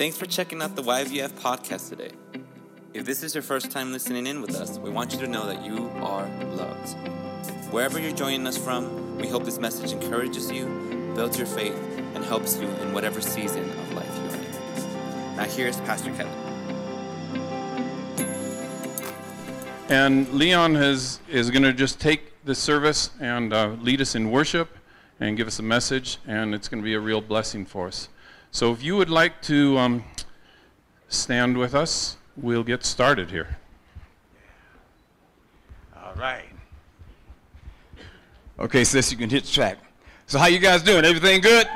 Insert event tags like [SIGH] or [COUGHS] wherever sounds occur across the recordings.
Thanks for checking out the YVF podcast today. If this is your first time listening in with us, we want you to know that you are loved. Wherever you're joining us from, we hope this message encourages you, builds your faith, and helps you in whatever season of life you're in. Now, here's Pastor Kevin. And Leon has, is going to just take this service and uh, lead us in worship and give us a message, and it's going to be a real blessing for us. So if you would like to um, stand with us, we'll get started here. All right. Okay, sis, you can hit the track. So how you guys doing? Everything good?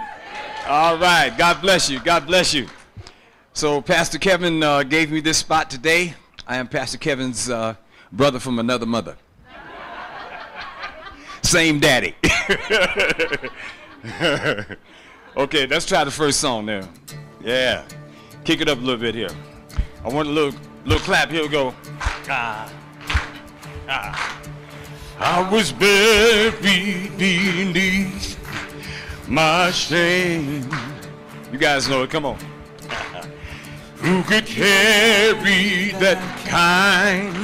All right. God bless you. God bless you. So Pastor Kevin uh, gave me this spot today. I am Pastor Kevin's uh, brother from another mother. [LAUGHS] Same daddy. [LAUGHS] okay, let's try the first song now. Yeah. Kick it up a little bit here. I want a little little clap. Here we go. Ah. Ah. I was buried beneath my shame. You guys know it. Come on. Who could carry that kind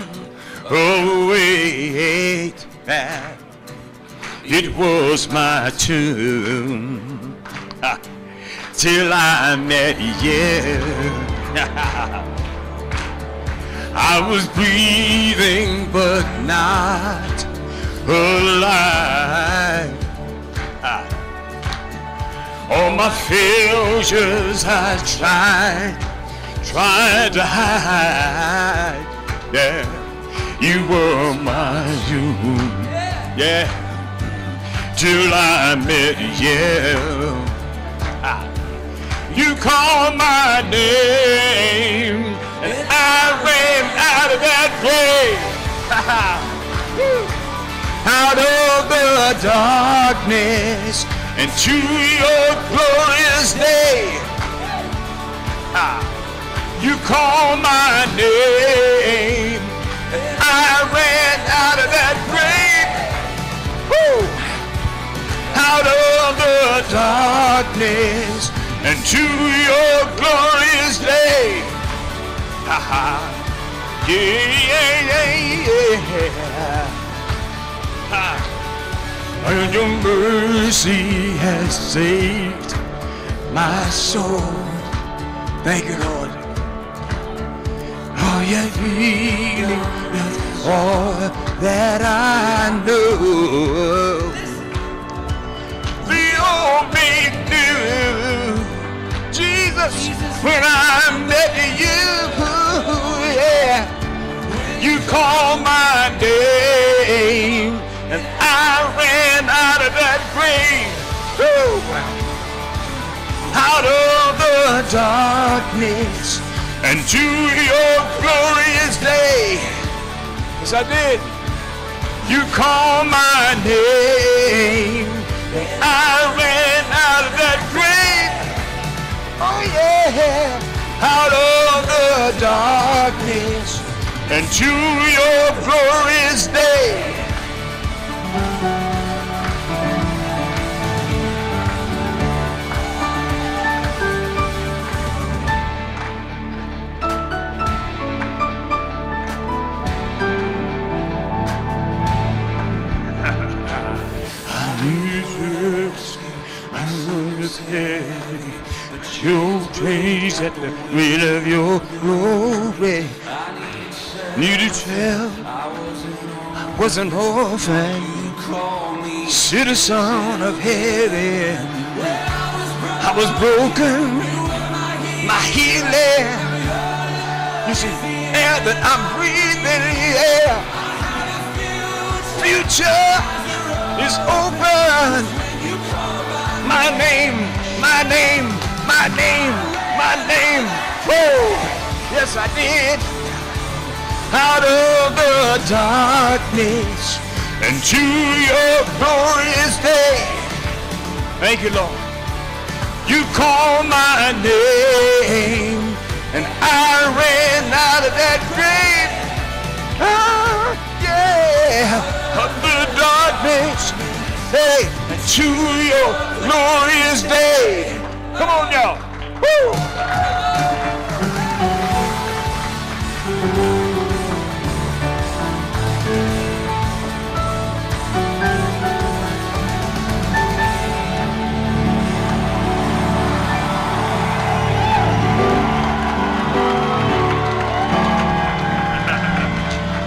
of weight? It was my tomb till I met you. [LAUGHS] I was breathing but not alive. Ah. All my failures I tried, tried to hide. Yeah, you were my you. Yeah, till I met you. You call my name, and I ran out of that grave. [LAUGHS] out of the darkness into your glorious day. [LAUGHS] You call my name. I ran out of that grave. Woo! Out of the darkness into your glorious day. Ha ha. Yeah, yeah, yeah. Ha. And your mercy has saved my soul. Thank you, Lord. Oh, your healing is all that I know. Old me knew Jesus when I met you. Yeah, you called my name and I ran out of that grave. Oh, out of the darkness and to your glorious day. Yes, I did. You called my name. I ran out of that grave. Oh yeah. Out of the darkness and to your glorious day. But your praise at the weight of your glory. Need to tell I was an orphan, citizen of heaven. I was broken, my healing. You see, air that I'm breathing, yeah. Future is open. My name, my name, my name, my name. Oh, yes, I did. Out of the darkness and to your glorious day. Thank you, Lord. You called my name, and I ran out of that grave. Ah, yeah, the darkness, day to your glorious day. Come on, y'all. Woo! [LAUGHS]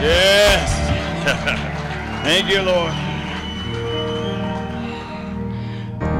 Yes. [LAUGHS] Thank you, Lord.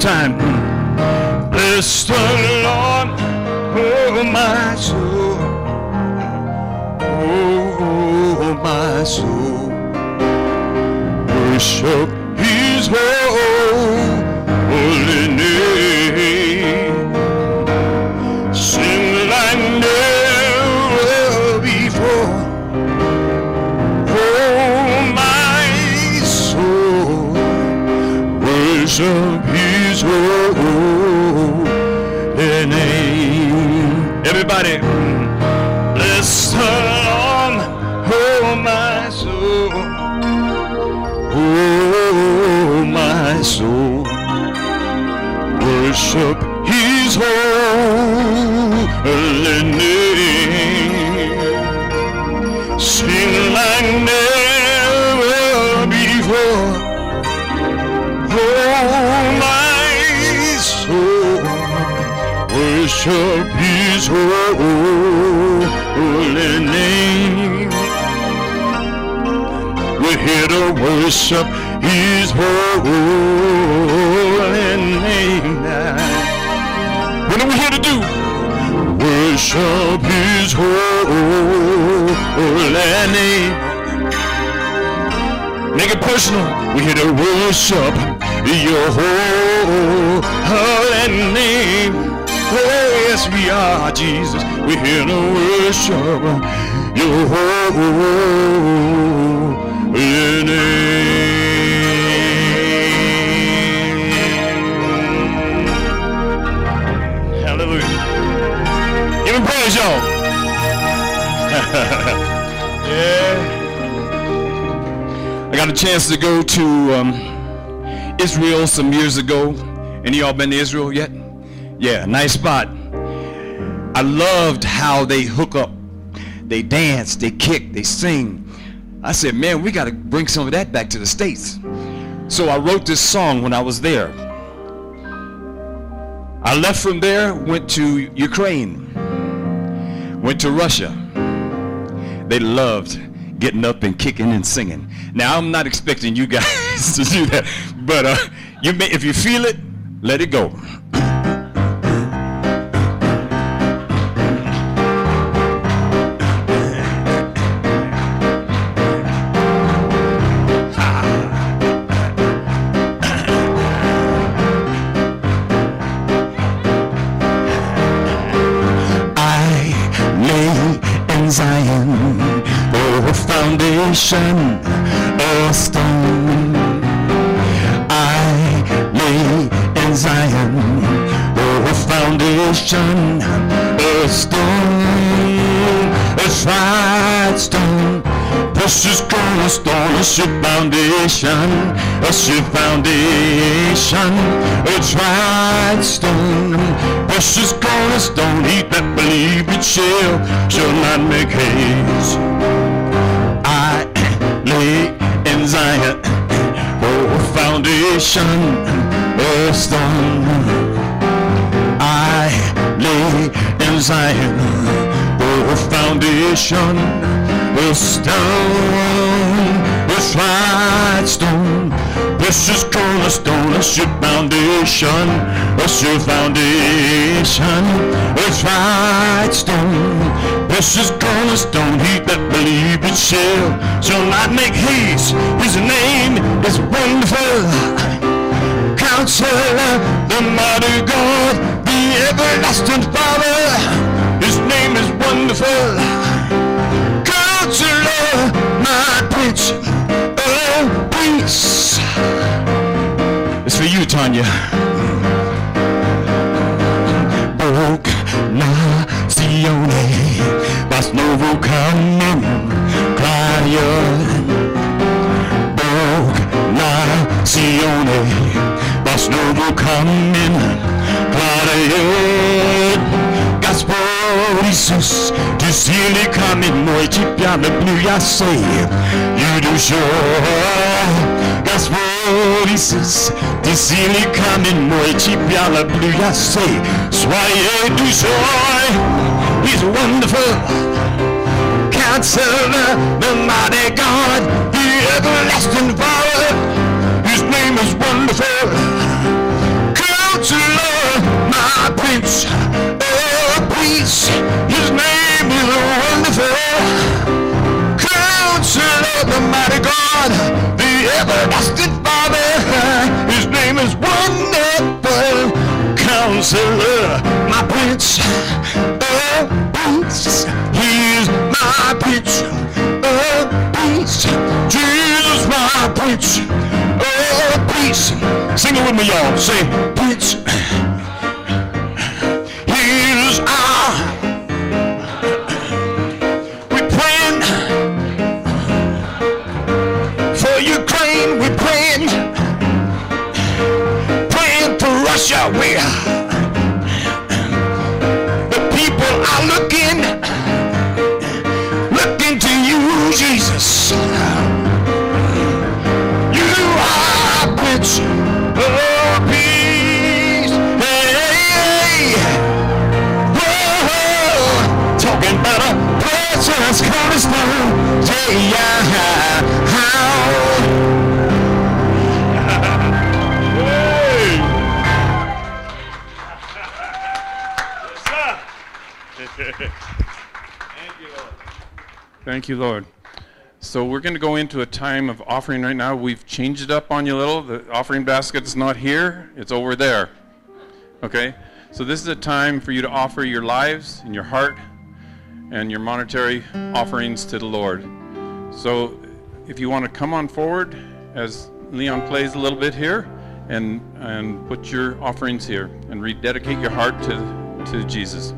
more time. Bless the Lord, oh my We're to worship your holy name. Oh, yes, we are, Jesus. We're here to worship your holy name. Hallelujah. Give him praise, y'all. [LAUGHS] yeah. Got a chance to go to um, Israel some years ago. Any of y'all been to Israel yet? Yeah, nice spot. I loved how they hook up. They dance, they kick, they sing. I said, man, we got to bring some of that back to the States. So I wrote this song when I was there. I left from there, went to Ukraine, went to Russia. They loved getting up and kicking and singing. Now I'm not expecting you guys [LAUGHS] to do that, but uh, you may, if you feel it, let it go. Foundation, a tried stone. Precious cornerstone, he that believe it shall, shall not make haste. I lay in Zion, oh foundation of stone. I lay in Zion, oh foundation precious cornerstone, a sure foundation, a sure foundation, It's tried stone, precious cornerstone, he that believe it shall, shall not make haste. His name is wonderful. Counselor, the mighty God, the everlasting Father. His name is wonderful. You, Tanya. Broke Nazione, was novo caminho. Zion, Bog Nazione, was znowu coming, Claudia, Gospel Jesus, coming, moi ci piano blu, I say, you do sure, Jesus, du sili coming, moi ci piano blu, I say, soyez du joy, he's wonderful, Counselor, the mighty God, the everlasting Counselor, my Prince oh, of Peace. He is my Prince oh, of Peace. Jesus, my Prince oh, of Peace. Sing it with me, y'all. Say, Prince. He is our. We praying for Ukraine. We praying, praying for Russia. We Thank you, Lord. So we're going to go into a time of offering right now. We've changed it up on you a little. The offering basket is not here, it's over there. Okay? So this is a time for you to offer your lives and your heart and your monetary offerings to the Lord. So if you want to come on forward as Leon plays a little bit here and and put your offerings here and rededicate your heart to to Jesus.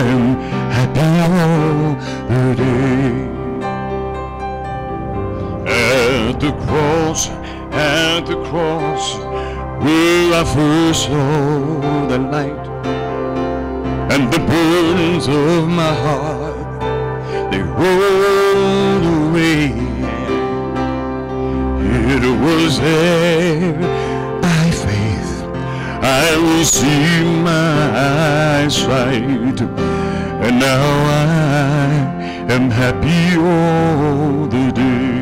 I'm happy all the day. At the cross, at the cross, where I first saw the light and the burdens of my heart, they rolled away. It was there I received my sight, and now I am happy all the day.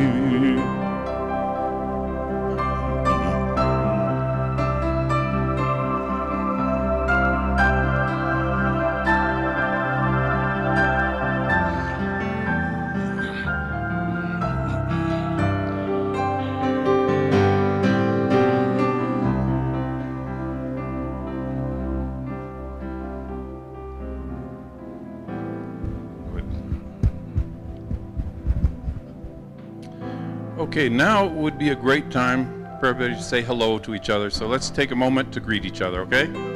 Now would be a great time for everybody to say hello to each other. So let's take a moment to greet each other, okay?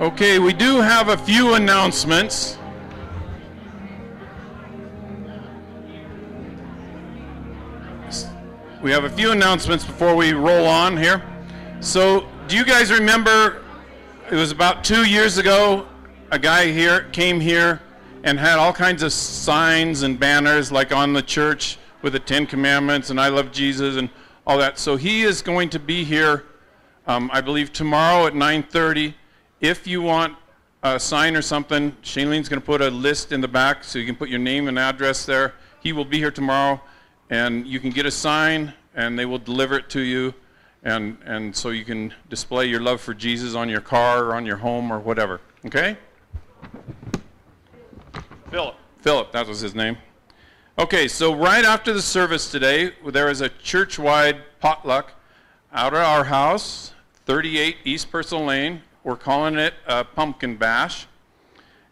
Okay, we do have a few announcements. We have a few announcements before we roll on here. So, do you guys remember it was about two years ago a guy here came here and had all kinds of signs and banners like on the church with the Ten Commandments and I love Jesus and all that. So he is going to be here, um, I believe, tomorrow at 9:30. If you want a sign or something, Shailene's going to put a list in the back so you can put your name and address there. He will be here tomorrow, and you can get a sign, and they will deliver it to you, and and so you can display your love for Jesus on your car or on your home or whatever. Okay? Philip. Philip, that was his name. Okay, so right after the service today, there is a church-wide potluck out at our house, 38 East Purcell Lane. We're calling it a pumpkin bash.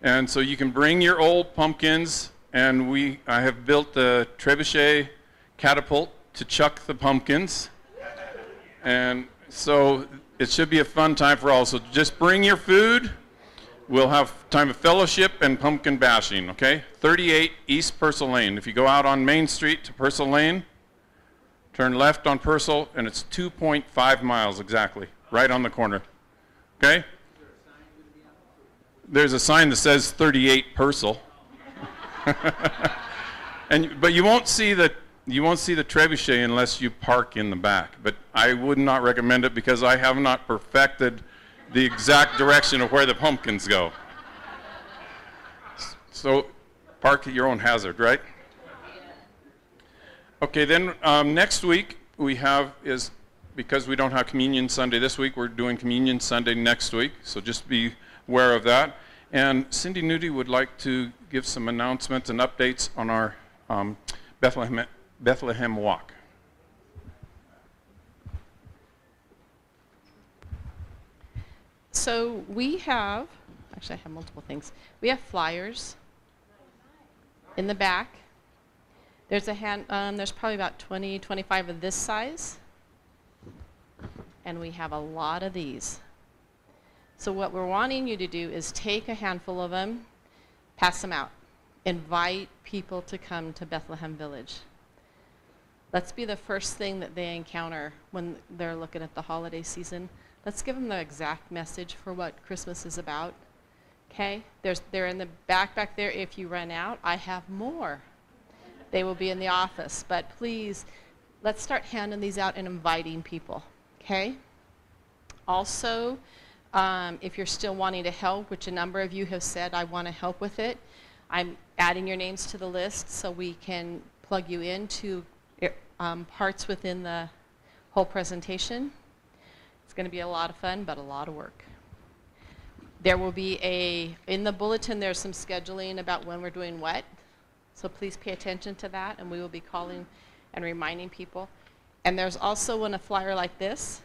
And so you can bring your old pumpkins, and we I have built a trebuchet catapult to chuck the pumpkins. And so it should be a fun time for all. So just bring your food. We'll have time of fellowship and pumpkin bashing, okay? 38 East Purcell Lane. If you go out on Main Street to Purcell Lane, turn left on Purcell, and it's 2.5 miles exactly, right on the corner. Okay? There's a sign that says 38 Purcell. [LAUGHS] and but you won't see the you won't see the trebuchet unless you park in the back. But I would not recommend it because I have not perfected the exact direction of where the pumpkins go. So park at your own hazard, right? Okay, then um, next week we have is because we don't have Communion Sunday this week, we're doing Communion Sunday next week. So just be aware of that. And Cindy Nudie would like to give some announcements and updates on our um, Bethlehem, Bethlehem Walk. So we have, actually, I have multiple things. We have flyers in the back. There's a hand, um, there's probably about 20, 25 of this size. And we have a lot of these. So what we're wanting you to do is take a handful of them, pass them out. Invite people to come to Bethlehem Village. Let's be the first thing that they encounter when they're looking at the holiday season. Let's give them the exact message for what Christmas is about. Okay? There's, they're in the back back there. If you run out, I have more. They will be in the office. But please, let's start handing these out and inviting people. Okay? Also, um, if you're still wanting to help, which a number of you have said, I want to help with it, I'm adding your names to the list so we can plug you into um, parts within the whole presentation. It's going to be a lot of fun, but a lot of work. There will be a, in the bulletin, there's some scheduling about when we're doing what. So please pay attention to that, and we will be calling and reminding people. And there's also in a flyer like this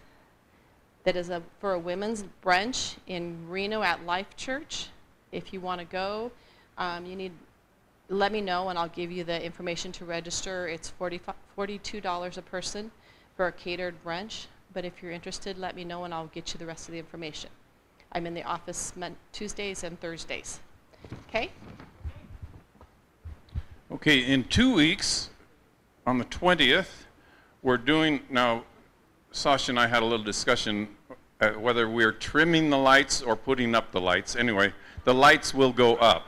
that is a, for a women's brunch in Reno at Life Church. If you want to go, um, you need let me know and I'll give you the information to register. It's 40, $42 a person for a catered brunch. But if you're interested, let me know and I'll get you the rest of the information. I'm in the office Tuesdays and Thursdays. Okay? Okay, in two weeks, on the 20th, we're doing, now, Sasha and I had a little discussion uh, whether we're trimming the lights or putting up the lights. Anyway, the lights will go up.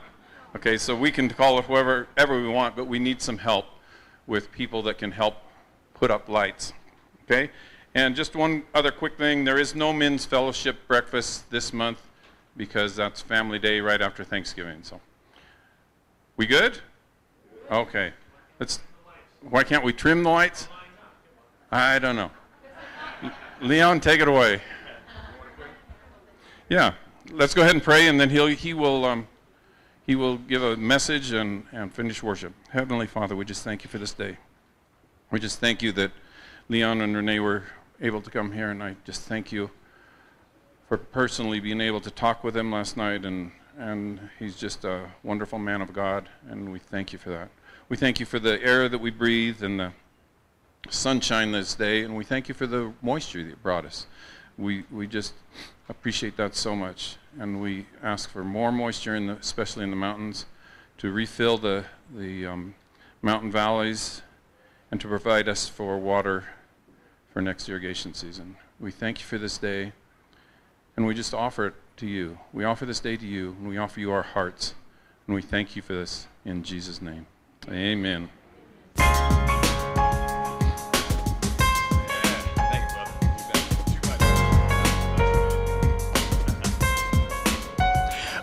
Okay, so we can call it whoever ever we want, but we need some help with people that can help put up lights. Okay? And just one other quick thing there is no men's fellowship breakfast this month because that's family day right after Thanksgiving. So, we good? Okay. Let's. Why can't we trim the lights? I don't know. Leon, take it away. Yeah, let's go ahead and pray, and then he'll he will um, he will give a message and, and finish worship. Heavenly Father, we just thank you for this day. We just thank you that Leon and Renee were able to come here, and I just thank you for personally being able to talk with him last night, and, and he's just a wonderful man of God, and we thank you for that. We thank you for the air that we breathe and the sunshine this day, and we thank you for the moisture that you brought us. We, we just appreciate that so much. And we ask for more moisture, in the, especially in the mountains, to refill the, the um, mountain valleys and to provide us for water for next irrigation season. We thank you for this day, and we just offer it to you. We offer this day to you, and we offer you our hearts, and we thank you for this in Jesus' name. Amen.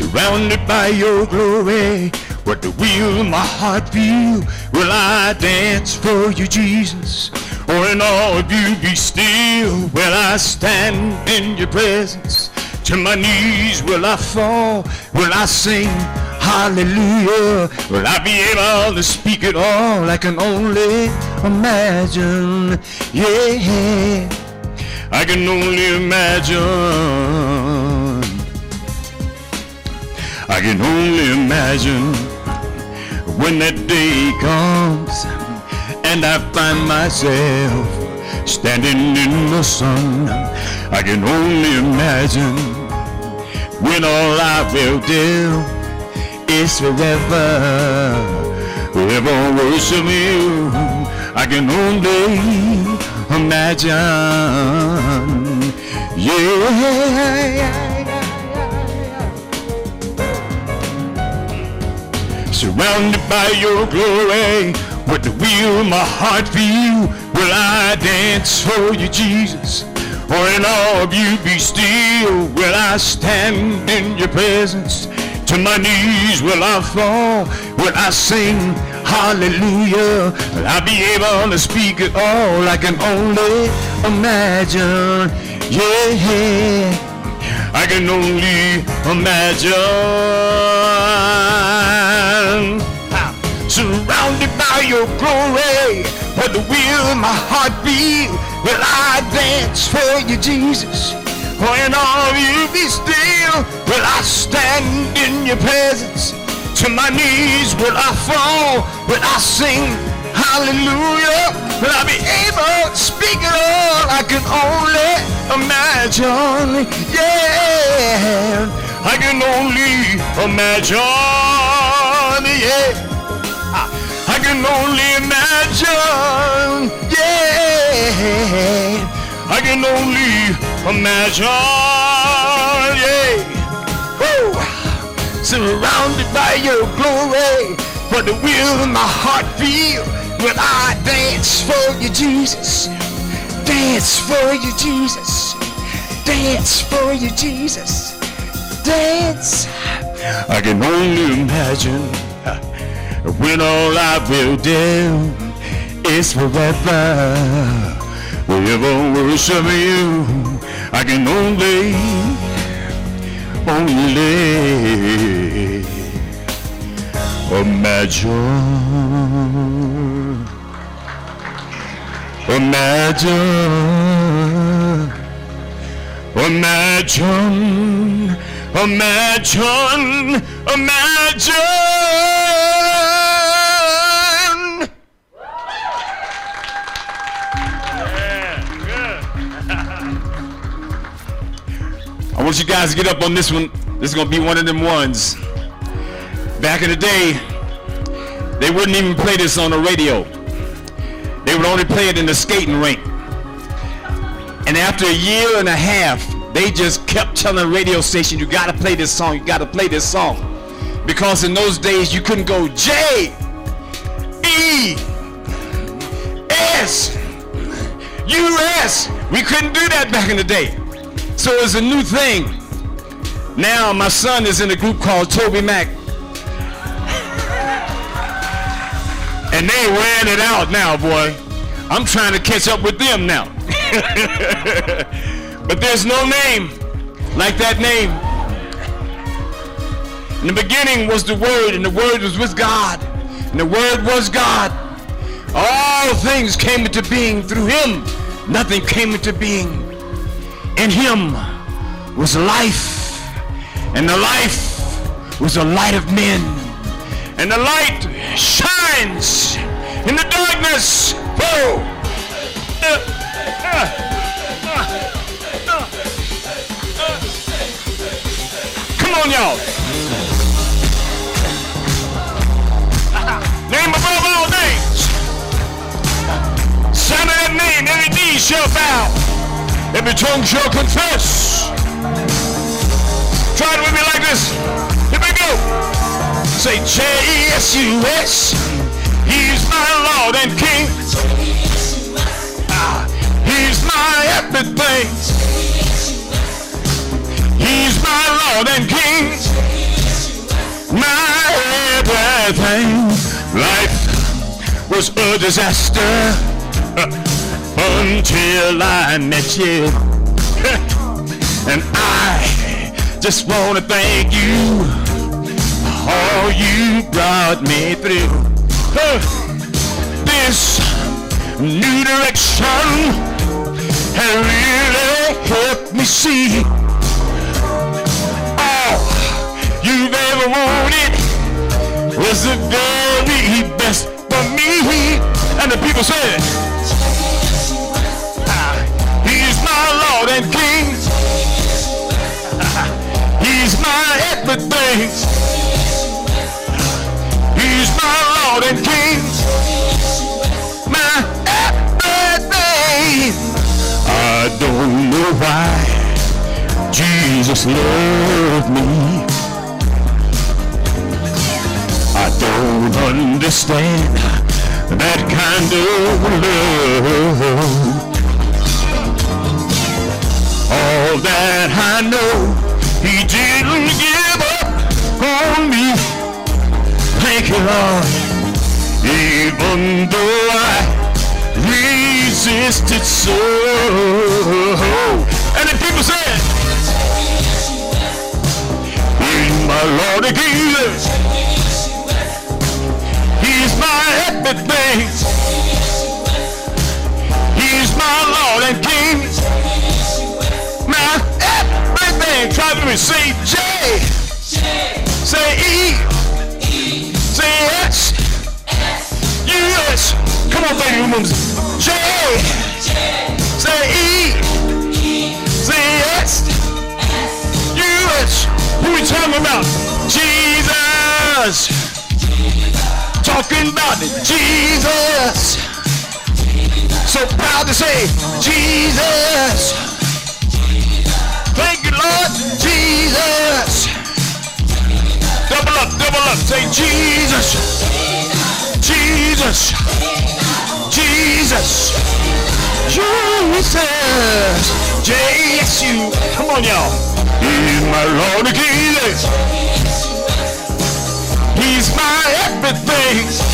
Surrounded by your glory, what the will my heart feel? Will I dance for you, Jesus? Or in all of you be still? Will I stand in your presence? To my knees will I fall? Will I sing hallelujah? Will I be able to speak it all? I can only imagine. Yeah, I can only imagine. I can only imagine when that day comes and I find myself standing in the sun. I can only imagine when all I will do is forever, forever worship you. I can only imagine. Yeah. Surrounded by your glory. What the will my heart feel? Will I dance for you, Jesus? Or in all of you be still? Will I stand in your presence? To my knees will I fall? Will I sing hallelujah? Will I be able to speak it all? I can only imagine. Yeah, I can only imagine. Surrounded by your glory, what will my heart be? Will I dance for you, Jesus? When all you be still, will I stand in your presence? To my knees will I fall? Will I sing hallelujah? Will I be able to speak it all? I can only imagine. Yeah, I can only imagine. Yeah. I can only imagine. Yeah, I can only imagine. Yeah, Woo. surrounded by your glory, but the will in my heart feel when I dance for you, Jesus. Dance for you, Jesus. Dance for you, Jesus. Dance. I can only imagine when all I will do is forever, forever worship you. I can only, only imagine, imagine, imagine, imagine, imagine. I want you guys to get up on this one. This is gonna be one of them ones. Back in the day, they wouldn't even play this on the radio. They would only play it in the skating rink. And after a year and a half, they just kept telling the radio station, you gotta play this song, you gotta play this song. Because in those days you couldn't go J E S U S. We couldn't do that back in the day. So it's a new thing. Now my son is in a group called Toby Mac. And they ran it out now, boy. I'm trying to catch up with them now. [LAUGHS] but there's no name like that name. In the beginning was the Word, and the Word was with God, and the Word was God. All things came into being through Him. Nothing came into being. In Him was life, and the life was the light of men. And the light shines in the darkness. Whoa! Come on, y'all. Name above all names. Son of that name, every knee shall bow, every tongue shall confess. Try it with me like this. Here we go. Say J-E-S-U-S. He's my Lord and King. Ah, he's my everything. He's my Lord and King. My everything. Life was a disaster until I met you. [LAUGHS] and I just want to thank you For all you brought me through. This new direction has really helped me see all you've ever wanted was the very best for me. And the people said, My Lord and King. [LAUGHS] He's my everything. He's my Lord and King. My everything. I don't know why Jesus loved me. I don't understand that kind of love. All that I know, he didn't give up on me. Thank you, Lord. Even though I resisted so. And the people said, He's my Lord and King. He's my everything. He's my Lord and King. My everything. Try to say J. Say E. Say S. U.S. Come on, baby women. J. Say E. Say S. U.S. Who we talking about? Jesus. Talking about it. Jesus. So proud to say Jesus. Lord. Jesus. Double up, double up. Say Jesus. Jesus. Jesus. Jesus. J-S-U. Come on, y'all. He's my Lord King. He's my everything.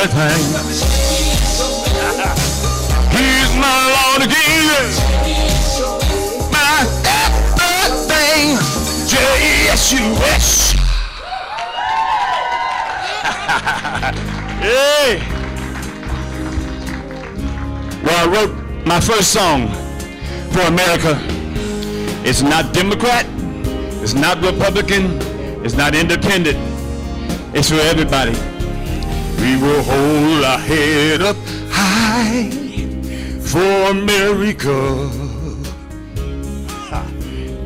My everything. He's my Lord King. My everything. J-E-S-U-S. [LAUGHS] Hey. Well, I wrote my first song for America. It's not Democrat. It's not Republican. It's not independent. It's for everybody. We will hold our head up high for America.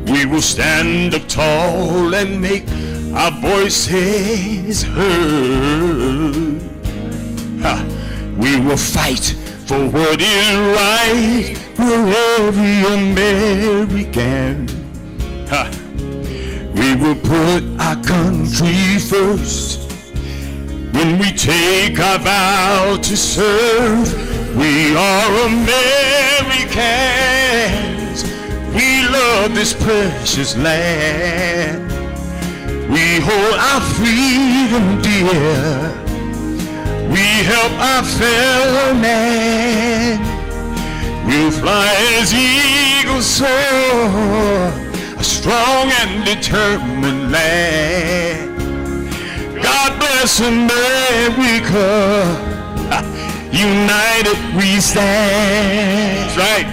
We will stand up tall and make our voices heard. We will fight for what is right for every American. We will put our country first when we take our vow to serve We are Americans. We love this precious land. We hold our freedom dear. We help our fellow man. We'll fly as eagles soar, a strong and determined land. God bless America. [LAUGHS] United we stand. That's right.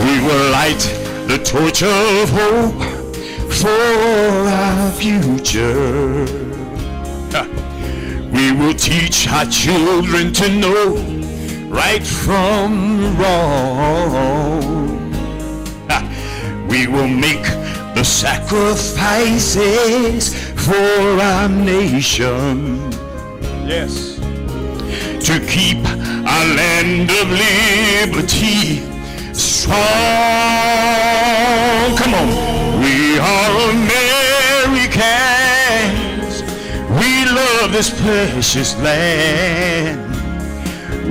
[LAUGHS] we will light the torch of hope for our future. [LAUGHS] We will teach our children to know right from wrong. We will make the sacrifices for our nation. Yes. To keep our land of liberty strong. Come on. We are Americans. We love this precious land.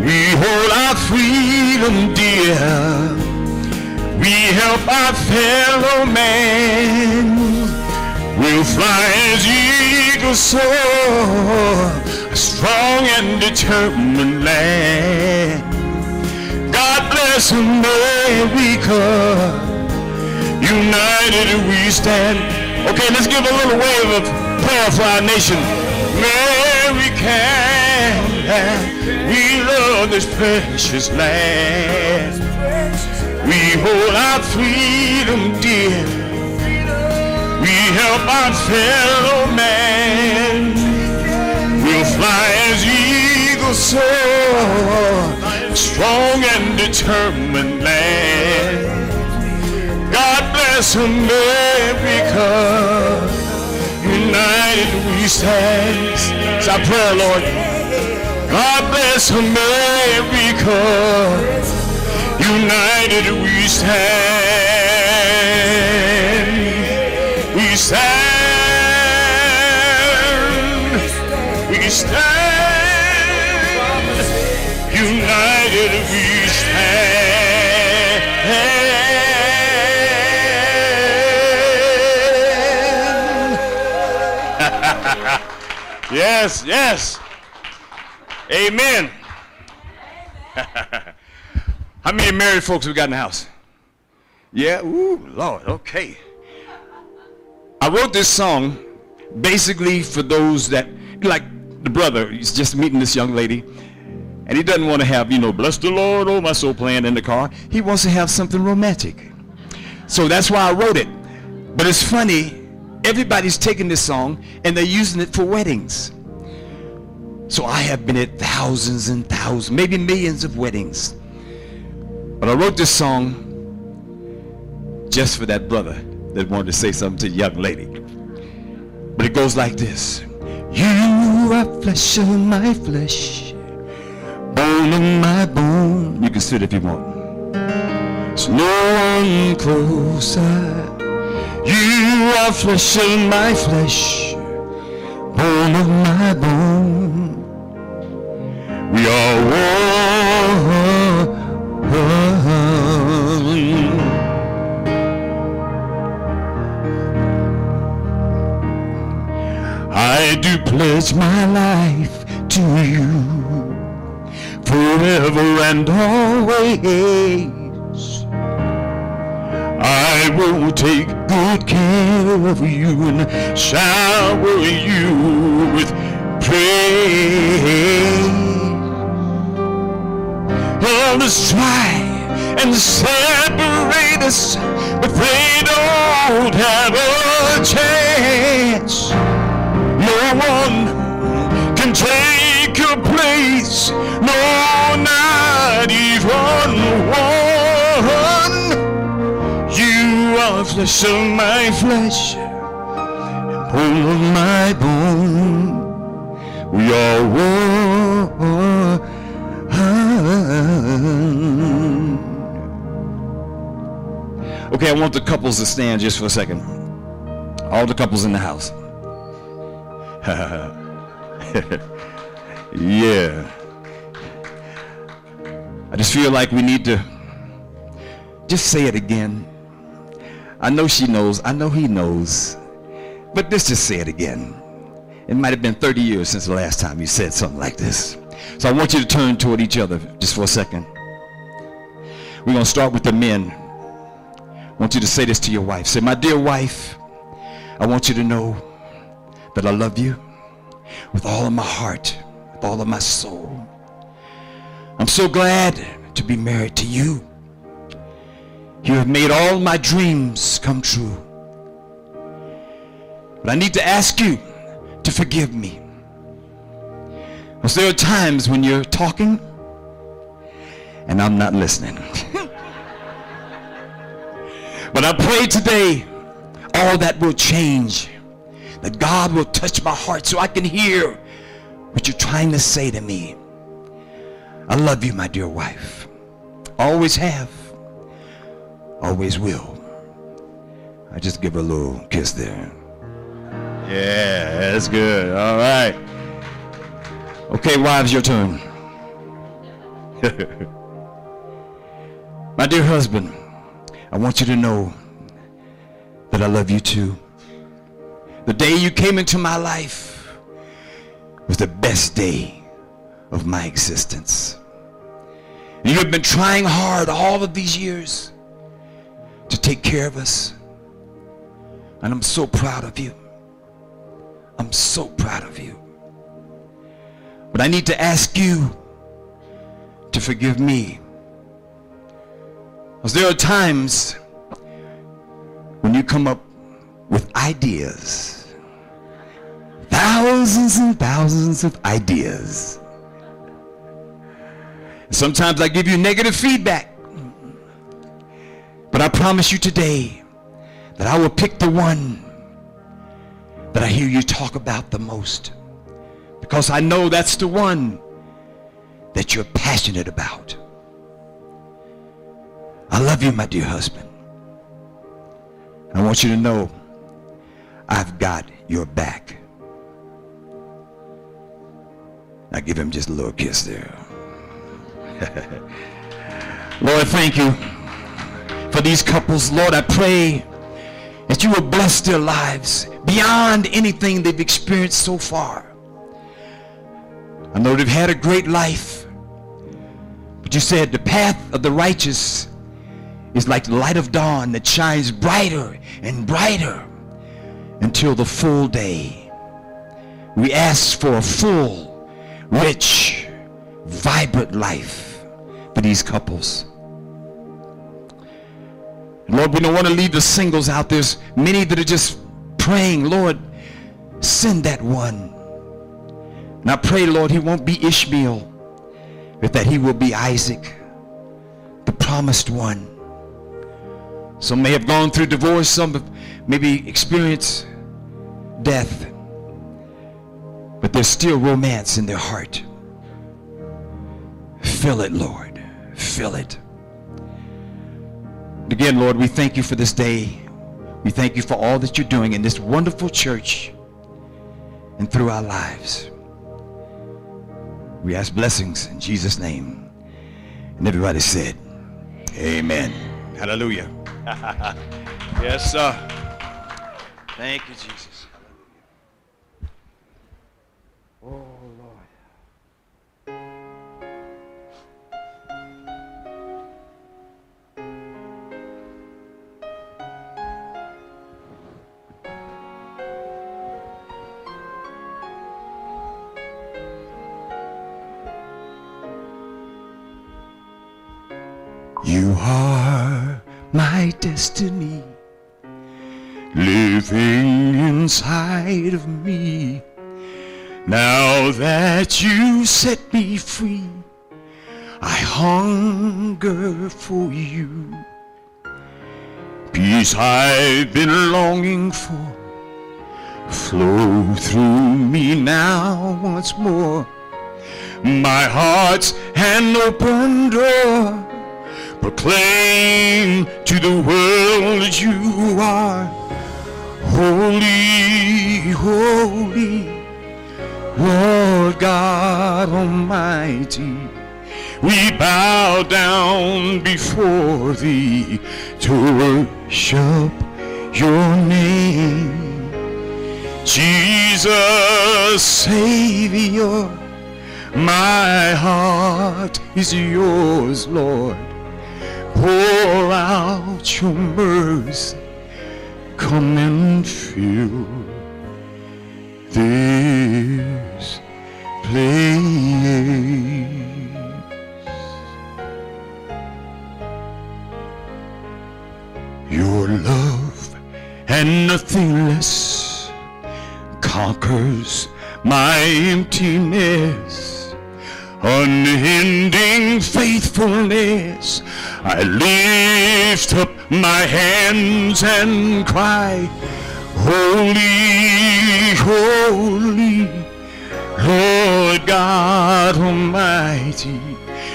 We hold our freedom dear. We help our fellow man. We'll fly as eagles soar, a strong and determined land. God bless America. United we stand. Okay, let's give a little wave of prayer for our nation. America, we love this precious land. We hold our freedom dear. We help our fellow man. We'll fly as eagles soar, strong and determined land. God bless America. United we stand. It's our prayer, Lord. God bless America. United we stand. Stand. United we stand. [LAUGHS] yes, yes. Amen. [LAUGHS] How many married folks we got in the house? Yeah, ooh, Lord, okay. I wrote this song basically for those that, like the brother, he's just meeting this young lady, and he doesn't want to have, you know, bless the Lord, oh my soul playing in the car. He wants to have something romantic. So that's why I wrote it. But it's funny, everybody's taking this song and they're using it for weddings. So I have been at thousands and thousands, maybe millions of weddings. But I wrote this song just for that brother that wanted to say something to the young lady. But it goes like this. You are flesh of my flesh, bone of my bone. You can sit if you want. There's no one closer. You are flesh of my flesh, bone of my bone. We are one. I do pledge my life to you forever and always. I will take good care of you and shower you with praise. Others try and separate us, but they don't have a chance. No one can take your place, no, not even one. You are flesh of my flesh, and bone of my bone. We are one. Okay, I want the couples to stand just for a second. All the couples in the house. [LAUGHS] yeah. I just feel like we need to just say it again. I know she knows. I know he knows. But let's just say it again. It might have been 30 years since the last time you said something like this. So I want you to turn toward each other just for a second. We're going to start with the men. I want you to say this to your wife. Say, my dear wife, I want you to know that I love you with all of my heart, with all of my soul. I'm so glad to be married to you. You have made all my dreams come true. But I need to ask you to forgive me. Because there are times when you're talking and I'm not listening. [LAUGHS] but I pray today all that will change. That God will touch my heart so I can hear what you're trying to say to me. I love you, my dear wife. Always have. Always will. I just give her a little kiss there. Yeah, that's good. All right. Okay, wives, your turn. [LAUGHS] my dear husband, I want you to know that I love you too. The day you came into my life was the best day of my existence. You have been trying hard all of these years to take care of us. And I'm so proud of you. I'm so proud of you. But I need to ask you to forgive me. Because there are times when you come up with ideas, thousands and thousands of ideas. Sometimes I give you negative feedback. But I promise you today that I will pick the one that I hear you talk about the most. Because I know that's the one that you're passionate about. I love you, my dear husband. I want you to know I've got your back. Now give him just a little kiss there. [LAUGHS] Lord, thank you for these couples. Lord, I pray that you will bless their lives beyond anything they've experienced so far. I know they've had a great life, but you said the path of the righteous is like the light of dawn that shines brighter and brighter until the full day. We ask for a full, rich, vibrant life for these couples. Lord, we don't want to leave the singles out. There's many that are just praying, Lord, send that one. And I pray, Lord, he won't be Ishmael, but that he will be Isaac, the promised one. Some may have gone through divorce, some have maybe experienced death, but there's still romance in their heart. Fill it, Lord. Fill it. Again, Lord, we thank you for this day. We thank you for all that you're doing in this wonderful church and through our lives. We ask blessings in Jesus' name. And everybody said, Amen. Hallelujah. [LAUGHS] yes, sir. Thank you, Jesus. Destiny, living inside of me. Now that you set me free, I hunger for you. Peace I've been longing for, flow through me now once more. My heart's an open door proclaim to the world that you are holy, holy, Lord God Almighty. we bow down before thee to worship your name. Jesus, Savior, my heart is yours, Lord. Pour out your mercy, come and fill this place. Your love and nothing less conquers my emptiness. Unending faithfulness, I lift up my hands and cry, Holy, holy, Lord God Almighty,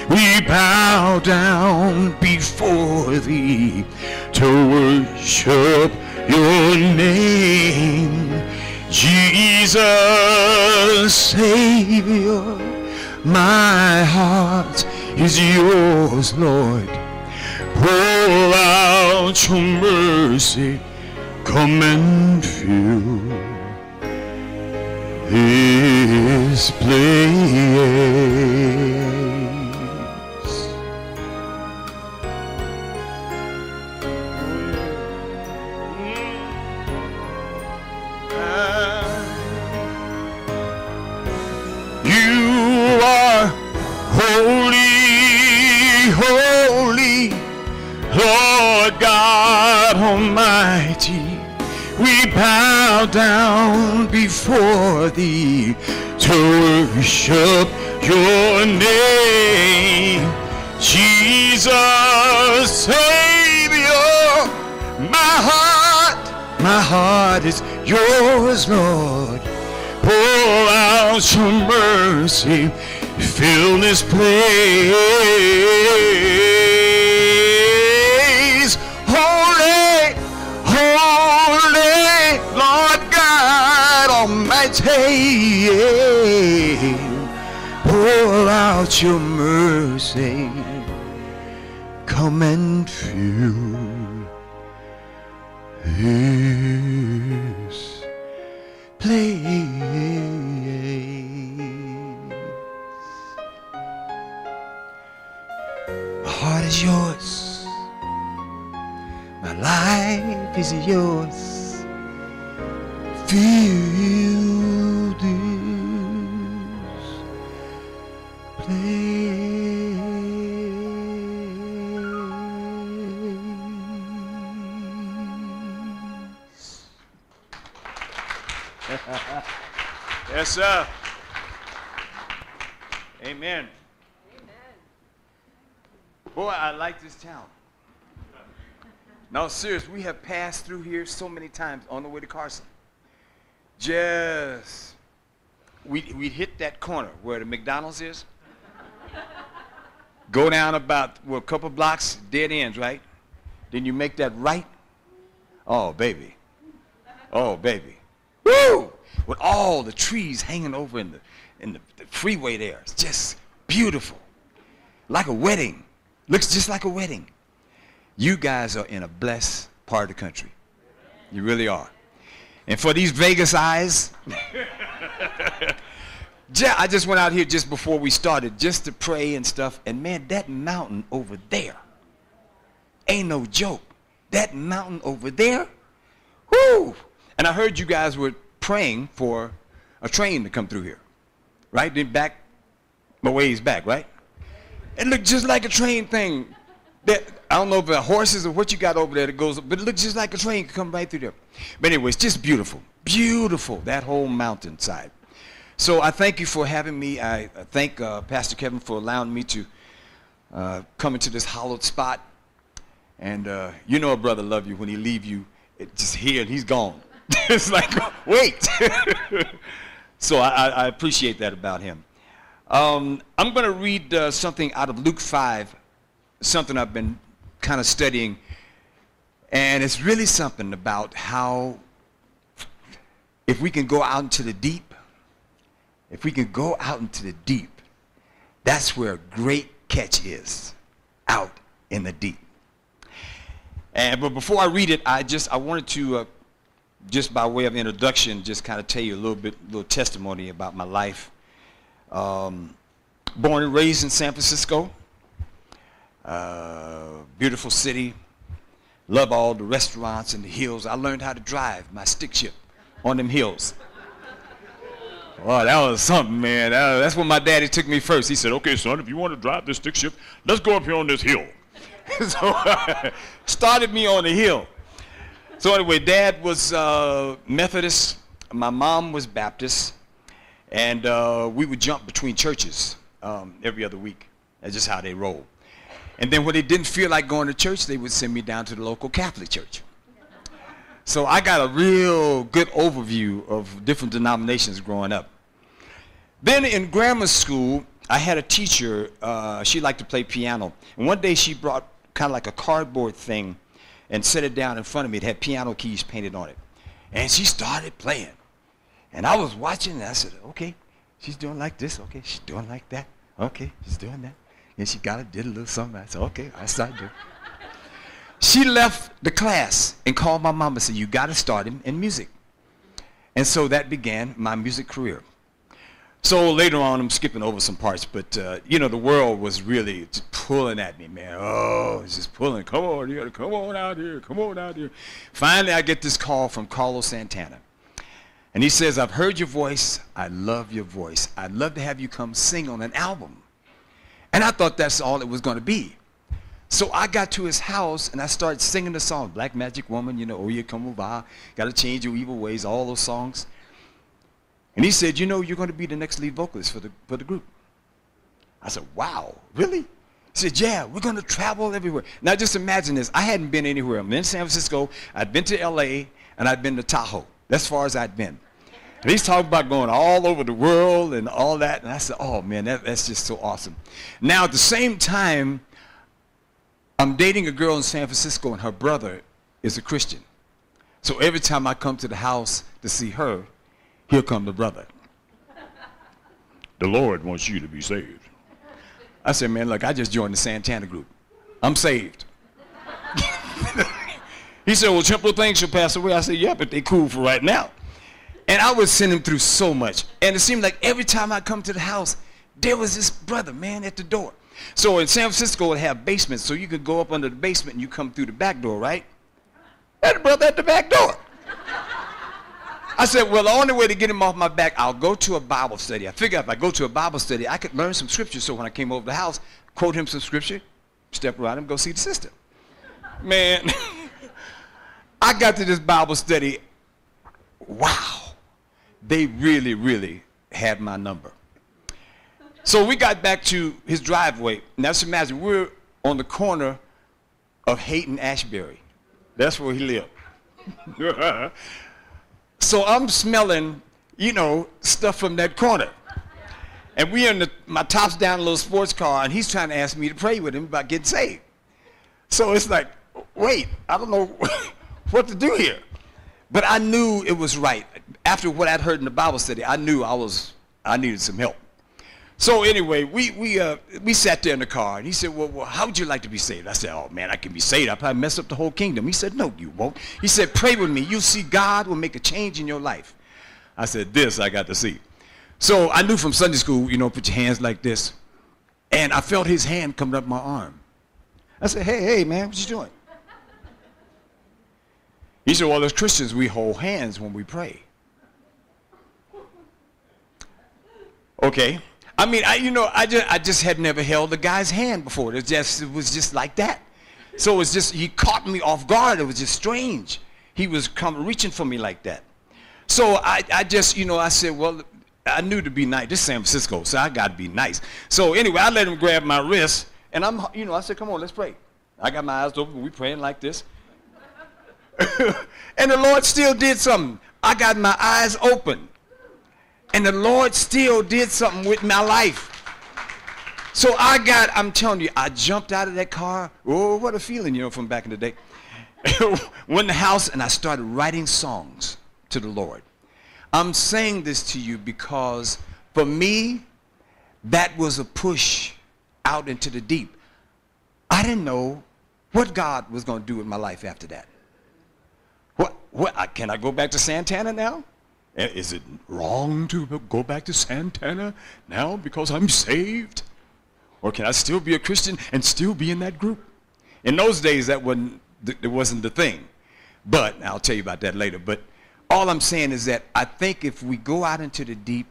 we bow down before thee to worship your name. Jesus, Savior, my heart is yours, Lord. Pour out your mercy, come and fill this place. Lord God Almighty. We bow down before thee to worship your name. Jesus, Savior, my heart, my heart is yours, Lord. Pour out your mercy, fill this place. God Almighty. Pour out your mercy, come and fill this place. My heart is yours. My life is yours. Feel this place. [LAUGHS] yes, sir. Amen. Boy, I like this town. No, serious, we have passed through here so many times on the way to Carson. Just, we, we hit that corner where the McDonald's is. Go down about, well, a couple blocks, dead ends, right? Then you make that right. Oh, baby. Oh, baby. Woo! With all the trees hanging over in the, in the, the freeway there. It's just beautiful. Like a wedding. Looks just like a wedding. You guys are in a blessed part of the country. You really are. And for these Vegas eyes, [LAUGHS] I just went out here just before we started just to pray and stuff. And man, that mountain over there ain't no joke. That mountain over there, whoo! And I heard you guys were praying for a train to come through here, right? Then back, my ways back, right? It looked just like a train thing. That I don't know if it's horses or what you got over there that goes, but it looks just like a train could come right through there. But anyway, it's just beautiful, beautiful that whole mountainside. So I thank you for having me. I thank uh, Pastor Kevin for allowing me to uh, come into this hollowed spot. And uh, you know a brother love you when he leave you it just here and he's gone. [LAUGHS] it's like, wait. [LAUGHS] so I, I, I appreciate that about him. Um, I'm going to read uh, something out of Luke 5, something I've been kind of studying. And it's really something about how if we can go out into the deep, if we can go out into the deep, that's where a great catch is out in the deep. And but before I read it, I just I wanted to uh, just by way of introduction, just kind of tell you a little bit, little testimony about my life. Um, born and raised in San Francisco, uh, beautiful city. Love all the restaurants and the hills. I learned how to drive my stick shift on them hills. Oh, that was something, man. That, that's when my daddy took me first. He said, okay, son, if you want to drive this stick shift, let's go up here on this hill. [LAUGHS] so [LAUGHS] started me on the hill. So anyway, dad was uh, Methodist. My mom was Baptist. And uh, we would jump between churches um, every other week. That's just how they roll. And then when they didn't feel like going to church, they would send me down to the local Catholic church. So I got a real good overview of different denominations growing up. Then in grammar school, I had a teacher, uh, she liked to play piano. And one day she brought kind of like a cardboard thing and set it down in front of me. It had piano keys painted on it. And she started playing. And I was watching and I said, okay, she's doing like this. Okay, she's doing like that. Okay, she's doing that. And she got it, did a little something. I said, okay, I started doing She left the class and called my mom and said, you got to start him in music. And so that began my music career. So later on, I'm skipping over some parts, but uh, you know, the world was really pulling at me, man. Oh, it's just pulling. Come on, here, come on out here. Come on out here. Finally, I get this call from Carlos Santana. And he says, I've heard your voice. I love your voice. I'd love to have you come sing on an album. And I thought that's all it was going to be. So I got to his house and I started singing the song, Black Magic Woman, you know, Oh, you come over, got to change your evil ways, all those songs. And he said, you know, you're going to be the next lead vocalist for the, for the group. I said, wow, really? He said, yeah, we're going to travel everywhere. Now just imagine this. I hadn't been anywhere. I'm in San Francisco. I'd been to L.A. and I'd been to Tahoe. That's far as I'd been. And he's talking about going all over the world and all that. And I said, oh, man, that, that's just so awesome. Now, at the same time, I'm dating a girl in San Francisco, and her brother is a Christian. So every time I come to the house to see her, here come the brother. The Lord wants you to be saved. I said, man, look, I just joined the Santana group. I'm saved. [LAUGHS] he said, well, temporal things shall pass away. I said, yeah, but they cool for right now. And I would send him through so much. And it seemed like every time I come to the house, there was this brother, man, at the door. So in San Francisco, it have basements, so you could go up under the basement and you come through the back door, right? A brother at the back door. I said, well, the only way to get him off my back, I'll go to a Bible study. I figured if I go to a Bible study, I could learn some scripture. So when I came over the house, quote him some scripture, step around him, go see the sister. Man, [LAUGHS] I got to this Bible study. Wow. They really, really had my number. So we got back to his driveway. Now just imagine, we're on the corner of and Ashbury. That's where he lived. [LAUGHS] So I'm smelling, you know, stuff from that corner. And we're in the, my tops down little sports car, and he's trying to ask me to pray with him about getting saved. So it's like, wait, I don't know [LAUGHS] what to do here. But I knew it was right. After what I'd heard in the Bible study, I knew I was I needed some help. So anyway, we we uh, we sat there in the car, and he said, well, well, how would you like to be saved?" I said, "Oh man, I can be saved. I probably mess up the whole kingdom." He said, "No, you won't." He said, "Pray with me. You'll see God will make a change in your life." I said, "This I got to see." So I knew from Sunday school, you know, put your hands like this, and I felt his hand coming up my arm. I said, "Hey, hey, man, what you doing?" He said, "Well, as Christians, we hold hands when we pray." Okay. I mean, I, you know, I just, I just had never held a guy's hand before. It just, it was just like that. So it was just, he caught me off guard. It was just strange. He was come, reaching for me like that. So I, I just, you know, I said, well, I knew to be nice. This is San Francisco, so I got to be nice. So anyway, I let him grab my wrist, and I'm, you know, I said, come on, let's pray. I got my eyes open. We praying like this. [LAUGHS] and the Lord still did something. I got my eyes open. And the Lord still did something with my life. So I got, I'm telling you, I jumped out of that car. Oh, what a feeling, you know, from back in the day. [LAUGHS] Went in the house and I started writing songs to the Lord. I'm saying this to you because for me, that was a push out into the deep, I didn't know what God was going to do with my life after that. What, can I go back to Santana now? Eh, Is it wrong to go back to Santana now because I'm saved? Or can I still be a Christian and still be in that group? In those days, that wasn't, it wasn't the thing. But I'll tell you about that later. But all I'm saying is that I think if we go out into the deep,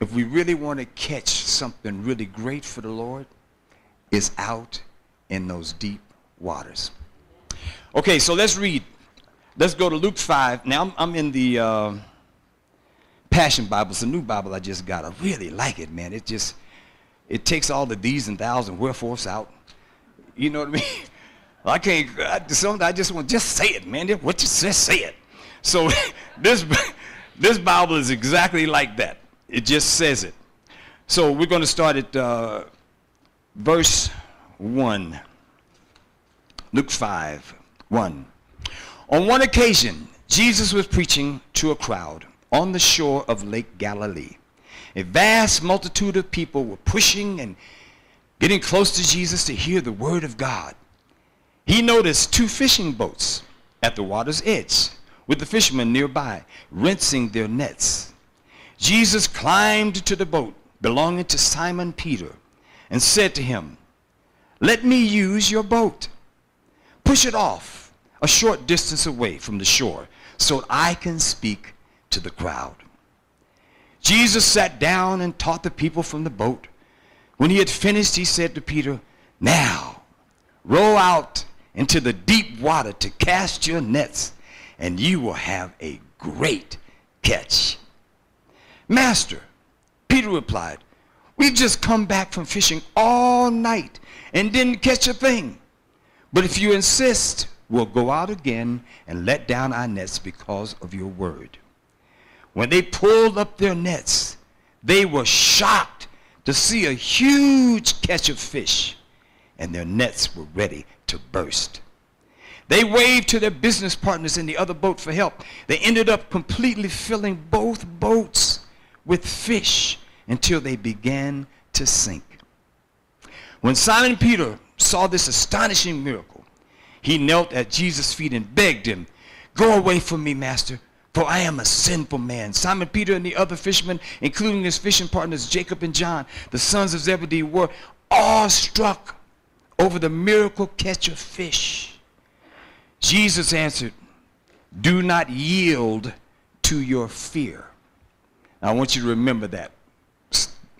if we really want to catch something really great for the Lord, is out in those deep waters. Okay, so let's read. Let's go to Luke 5. Now I'm, I'm in the uh, Passion Bible. It's a new Bible I just got. I really like it, man. It just it takes all the these and thous and wherefores out. You know what I mean? [LAUGHS] I can't. I, some, I just want just say it, man. What you just say it. So [LAUGHS] this [LAUGHS] this Bible is exactly like that. It just says it. So we're going to start at uh, verse one. Luke 5, 1. On one occasion, Jesus was preaching to a crowd on the shore of Lake Galilee. A vast multitude of people were pushing and getting close to Jesus to hear the word of God. He noticed two fishing boats at the water's edge, with the fishermen nearby, rinsing their nets. Jesus climbed to the boat belonging to Simon Peter and said to him, Let me use your boat. Push it off a short distance away from the shore so I can speak to the crowd. Jesus sat down and taught the people from the boat. When he had finished, he said to Peter, Now, row out into the deep water to cast your nets, and you will have a great catch. Master, Peter replied, We've just come back from fishing all night and didn't catch a thing. But if you insist, we'll go out again and let down our nets because of your word. When they pulled up their nets, they were shocked to see a huge catch of fish, and their nets were ready to burst. They waved to their business partners in the other boat for help. They ended up completely filling both boats with fish until they began to sink. When Simon Peter saw this astonishing miracle, he knelt at Jesus' feet and begged him, Go away from me, Master, for I am a sinful man. Simon Peter and the other fishermen, including his fishing partners Jacob and John, the sons of Zebedee, were awestruck over the miracle catch of fish. Jesus answered, Do not yield to your fear. Now, I want you to remember that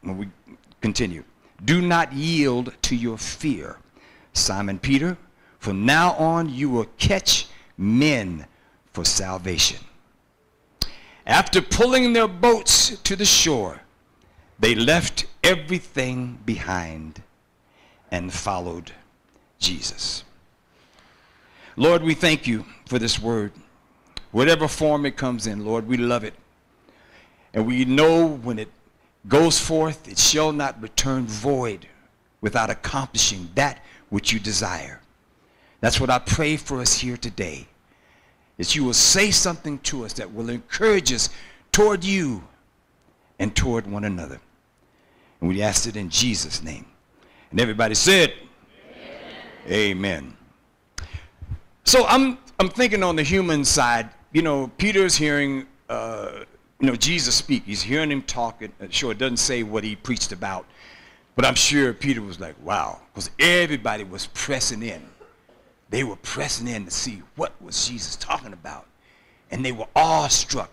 when we continue. Do not yield to your fear. Simon Peter, from now on you will catch men for salvation. After pulling their boats to the shore, they left everything behind and followed Jesus. Lord, we thank you for this word. Whatever form it comes in, Lord, we love it. And we know when it goes forth, it shall not return void without accomplishing that which you desire. That's what I pray for us here today. That you will say something to us that will encourage us toward you and toward one another. And we ask it in Jesus' name. And everybody said, Amen. Amen. So I'm, I'm thinking on the human side, you know, Peter's hearing, uh, you know, Jesus speak. He's hearing him talk. Sure, it doesn't say what he preached about. But I'm sure Peter was like, wow, because everybody was pressing in. They were pressing in to see what was Jesus talking about. And they were awestruck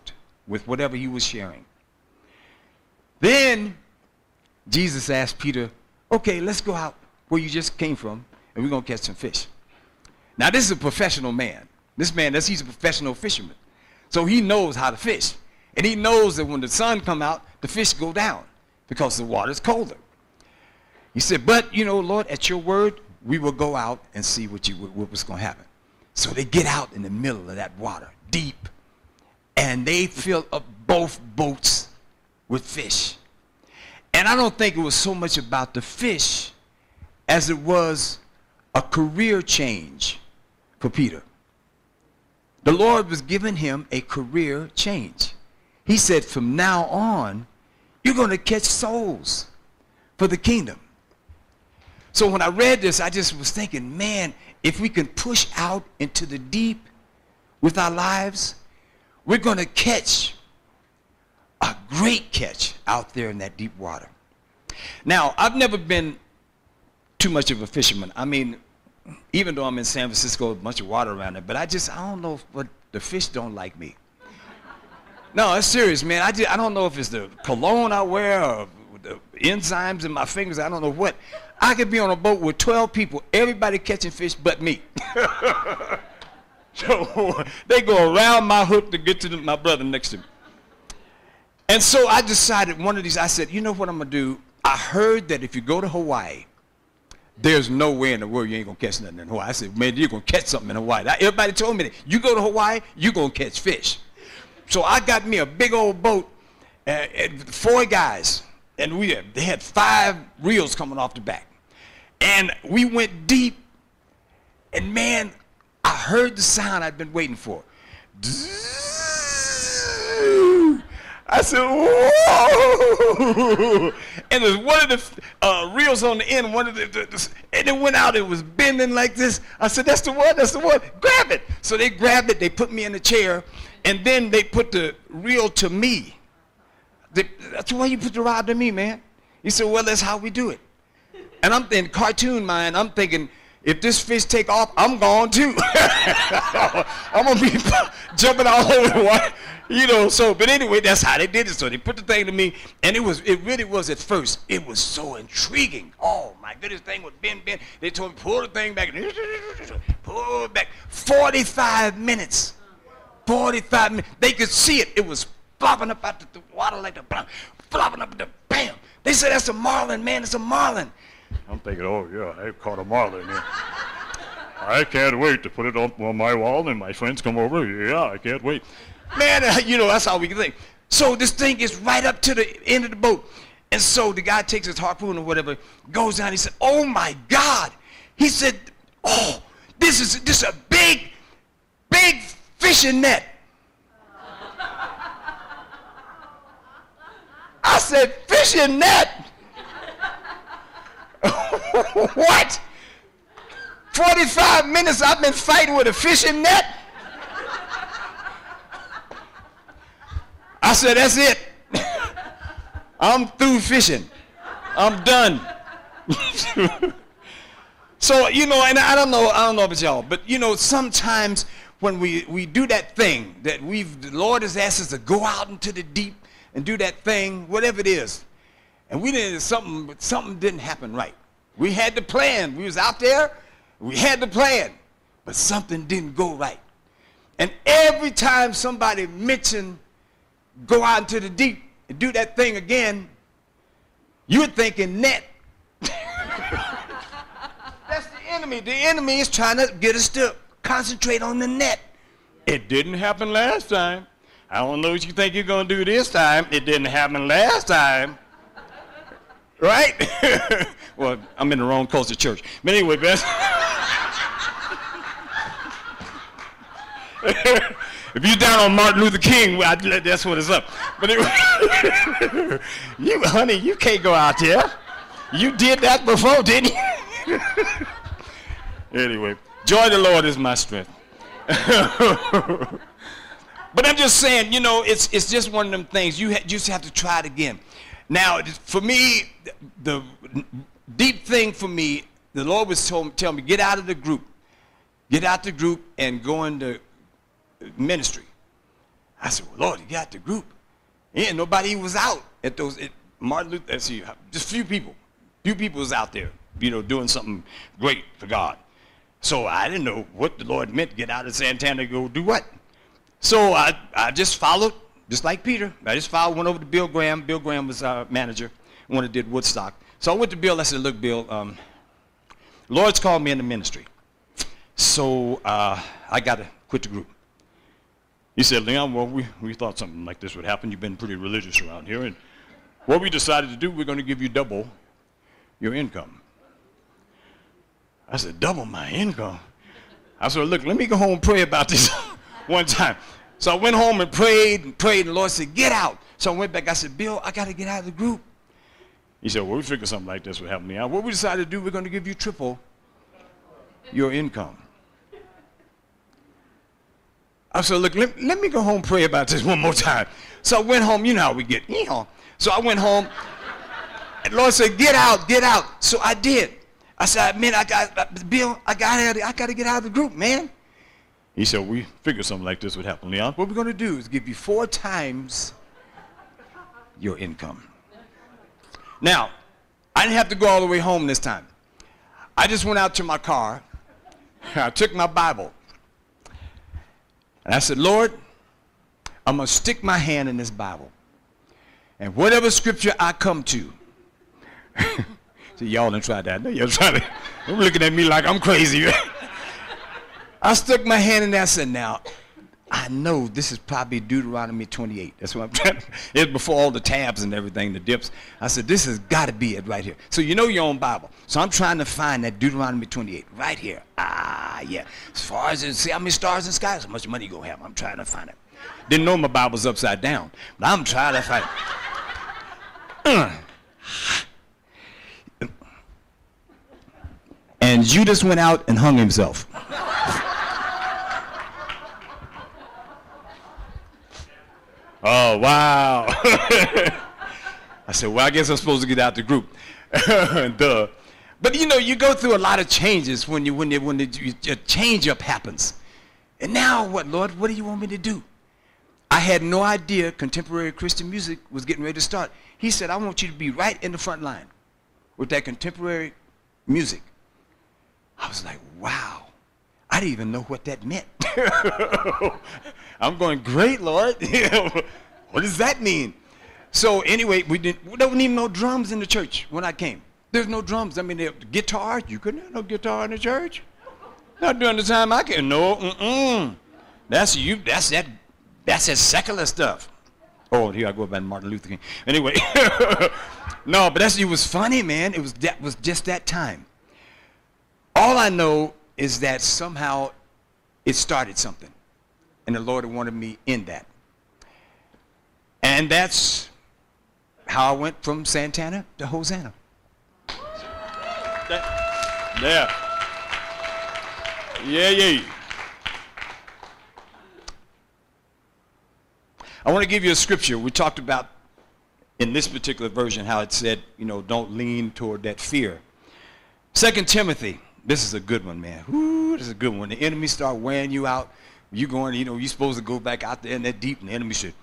with whatever he was sharing. Then Jesus asked Peter, okay, let's go out where you just came from, and we're going to catch some fish. Now, this is a professional man. This man, this, he's a professional fisherman. So he knows how to fish. And he knows that when the sun come out, the fish go down because the water's colder. He said, but, you know, Lord, at your word, we will go out and see what, you, what was going to happen. So they get out in the middle of that water, deep, and they fill up both boats with fish. And I don't think it was so much about the fish as it was a career change for Peter. The Lord was giving him a career change. He said, from now on, you're going to catch souls for the kingdom. So when I read this, I just was thinking, man, if we can push out into the deep with our lives, we're going to catch a great catch out there in that deep water. Now, I've never been too much of a fisherman. I mean, even though I'm in San Francisco, a bunch of water around there, but I just, I don't know what the fish don't like me. No, it's serious, man. I, just, I don't know if it's the cologne I wear or enzymes in my fingers. I don't know what. I could be on a boat with 12 people, everybody catching fish but me. [LAUGHS] so they go around my hook to get to the, my brother next to me. And so I decided one of these, I said, you know what I'm going to do? I heard that if you go to Hawaii, there's no way in the world you ain't going to catch nothing in Hawaii. I said, man, you're going to catch something in Hawaii. Everybody told me that. You go to Hawaii, you're going to catch fish. So I got me a big old boat, uh, four guys, and we they had five reels coming off the back. And we went deep, and man, I heard the sound I'd been waiting for. I said, whoa! And there's one of the uh, reels on the end, one of the, the, the, and it went out, it was bending like this. I said, that's the one, that's the one, grab it. So they grabbed it, they put me in the chair, and then they put the reel to me. That's why you put the rod to me, man. He said, well, that's how we do it. And I'm in cartoon mind, I'm thinking, if this fish take off, I'm gone too. [LAUGHS] I'm gonna be [LAUGHS] jumping all over the water, you know. So, but anyway, that's how they did it. So they put the thing to me, and it was, it really was at first, it was so intriguing. Oh my goodness, thing would bend, bend. They told me pull the thing back, pull it back. 45 minutes, 45 minutes. They could see it. It was flopping up out the water like the flopping up the bam. They said that's a marlin, man. It's a marlin. I'm thinking, oh yeah, I caught a marlin. Yeah. I can't wait to put it on, on my wall and my friends come over. Yeah, I can't wait. Man, uh, [LAUGHS] you know, that's how we think. So this thing gets right up to the end of the boat. And so the guy takes his harpoon or whatever, goes down. He said, oh my God. He said, oh, this is, this is a big, big fishing net. I said, fishing net? [LAUGHS] what? 45 minutes I've been fighting with a fishing net? I said, that's it. [LAUGHS] I'm through fishing. I'm done. [LAUGHS] so, you know, and I don't know, I don't know about y'all, but you know, sometimes when we, we do that thing that we've, the Lord has asked us to go out into the deep and do that thing, whatever it is, and we didn't something something didn't happen right. We had the plan. We was out there. We had the plan, but something didn't go right. And every time somebody mentioned go out into the deep and do that thing again, you're thinking net. [LAUGHS] That's the enemy. The enemy is trying to get us to concentrate on the net. It didn't happen last time. I don't know what you think you're going to do this time. It didn't happen last time. Right? [LAUGHS] well, I'm in the wrong culture church. But anyway, best. [LAUGHS] if you're down on Martin Luther King, that's what it's up. But anyway, [LAUGHS] you, honey, you can't go out there. You did that before, didn't you? anyway, joy the Lord is my strength. But I'm just saying, you know, it's, it's just one of them things. You, ha- you just have to try it again. Now, for me, the deep thing for me, the Lord was told, tell me, get out of the group. Get out the group and go into ministry. I said, well, Lord, you got the group. And nobody was out at those, at Martin Luther, let's see, just few people. Few people was out there, you know, doing something great for God. So I didn't know what the Lord meant, get out of Santana go do what. So I, I just followed just like Peter. I just followed, went over to Bill Graham. Bill Graham was our manager when I did Woodstock. So I went to Bill. I said, look, Bill, um, Lord's called me into ministry. So uh, I got to quit the group. He said, Leon, well, we, we thought something like this would happen. You've been pretty religious around here. And what we decided to do, we're going to give you double your income. I said, double my income? I said, look, let me go home and pray about this [LAUGHS] one time. So I went home and prayed and prayed, and the Lord said, Get out. So I went back. I said, Bill, I got to get out of the group. He said, well, we figured something like this would happen. Now, what we decided to do, we're going to give you triple your income. I said, look, let, let me go home pray about this one more time. So I went home. You know how we get, you know. So I went home. And Lord said, get out, get out. So I did. I said, man, I got, Bill, I got, out. I got to get out of the group, man. He said, we figured something like this would happen, Leon. What we're going to do is give you four times your income. Now, I didn't have to go all the way home this time. I just went out to my car. [LAUGHS] I took my Bible. And I said, Lord, I'm going to stick my hand in this Bible. And whatever scripture I come to, [LAUGHS] see, y'all didn't try that. No, Y'all trying to, [LAUGHS] you're looking at me like I'm crazy. I stuck my hand in there and said, now, I know this is probably Deuteronomy 28. That's what I'm trying [LAUGHS] it's before all the tabs and everything, the dips. I said, this has got to be it right here. So you know your own Bible. So I'm trying to find that Deuteronomy 28 right here. Ah, yeah. As far as, see how many stars in the sky, how much money you to have. I'm trying to find it. Didn't know my Bible's upside down, but I'm trying to find it. And Judas went out and hung himself. Oh, wow. [LAUGHS] I said, well, I guess I'm supposed to get out the group. [LAUGHS] Duh. But you know, you go through a lot of changes when you when you, when the, a change up happens. And now what, Lord? What do you want me to do? I had no idea contemporary Christian music was getting ready to start. He said, I want you to be right in the front line with that contemporary music. I was like, wow. I didn't even know what that meant. [LAUGHS] I'm going, great, Lord. [LAUGHS] what does that mean? So anyway, we didn't. We don't even know drums in the church when I came. There's no drums. I mean, the guitar. You couldn't have no guitar in the church. Not during the time I can. No, mm-mm. That's you. That's that. That's that secular stuff. Oh, here I go about Martin Luther King. Anyway, [LAUGHS] no, but that's it was funny, man. It was that was just that time. All I know is that somehow it started something. And the Lord wanted me in that. And that's how I went from Santana to Hosanna. That, yeah. Yeah, yeah. I want to give you a scripture. We talked about in this particular version how it said, you know, don't lean toward that fear. Second Timothy, this is a good one, man. This is a good one. The enemy start wearing you out you going, you know, you're supposed to go back out there in that deep, and the enemy said,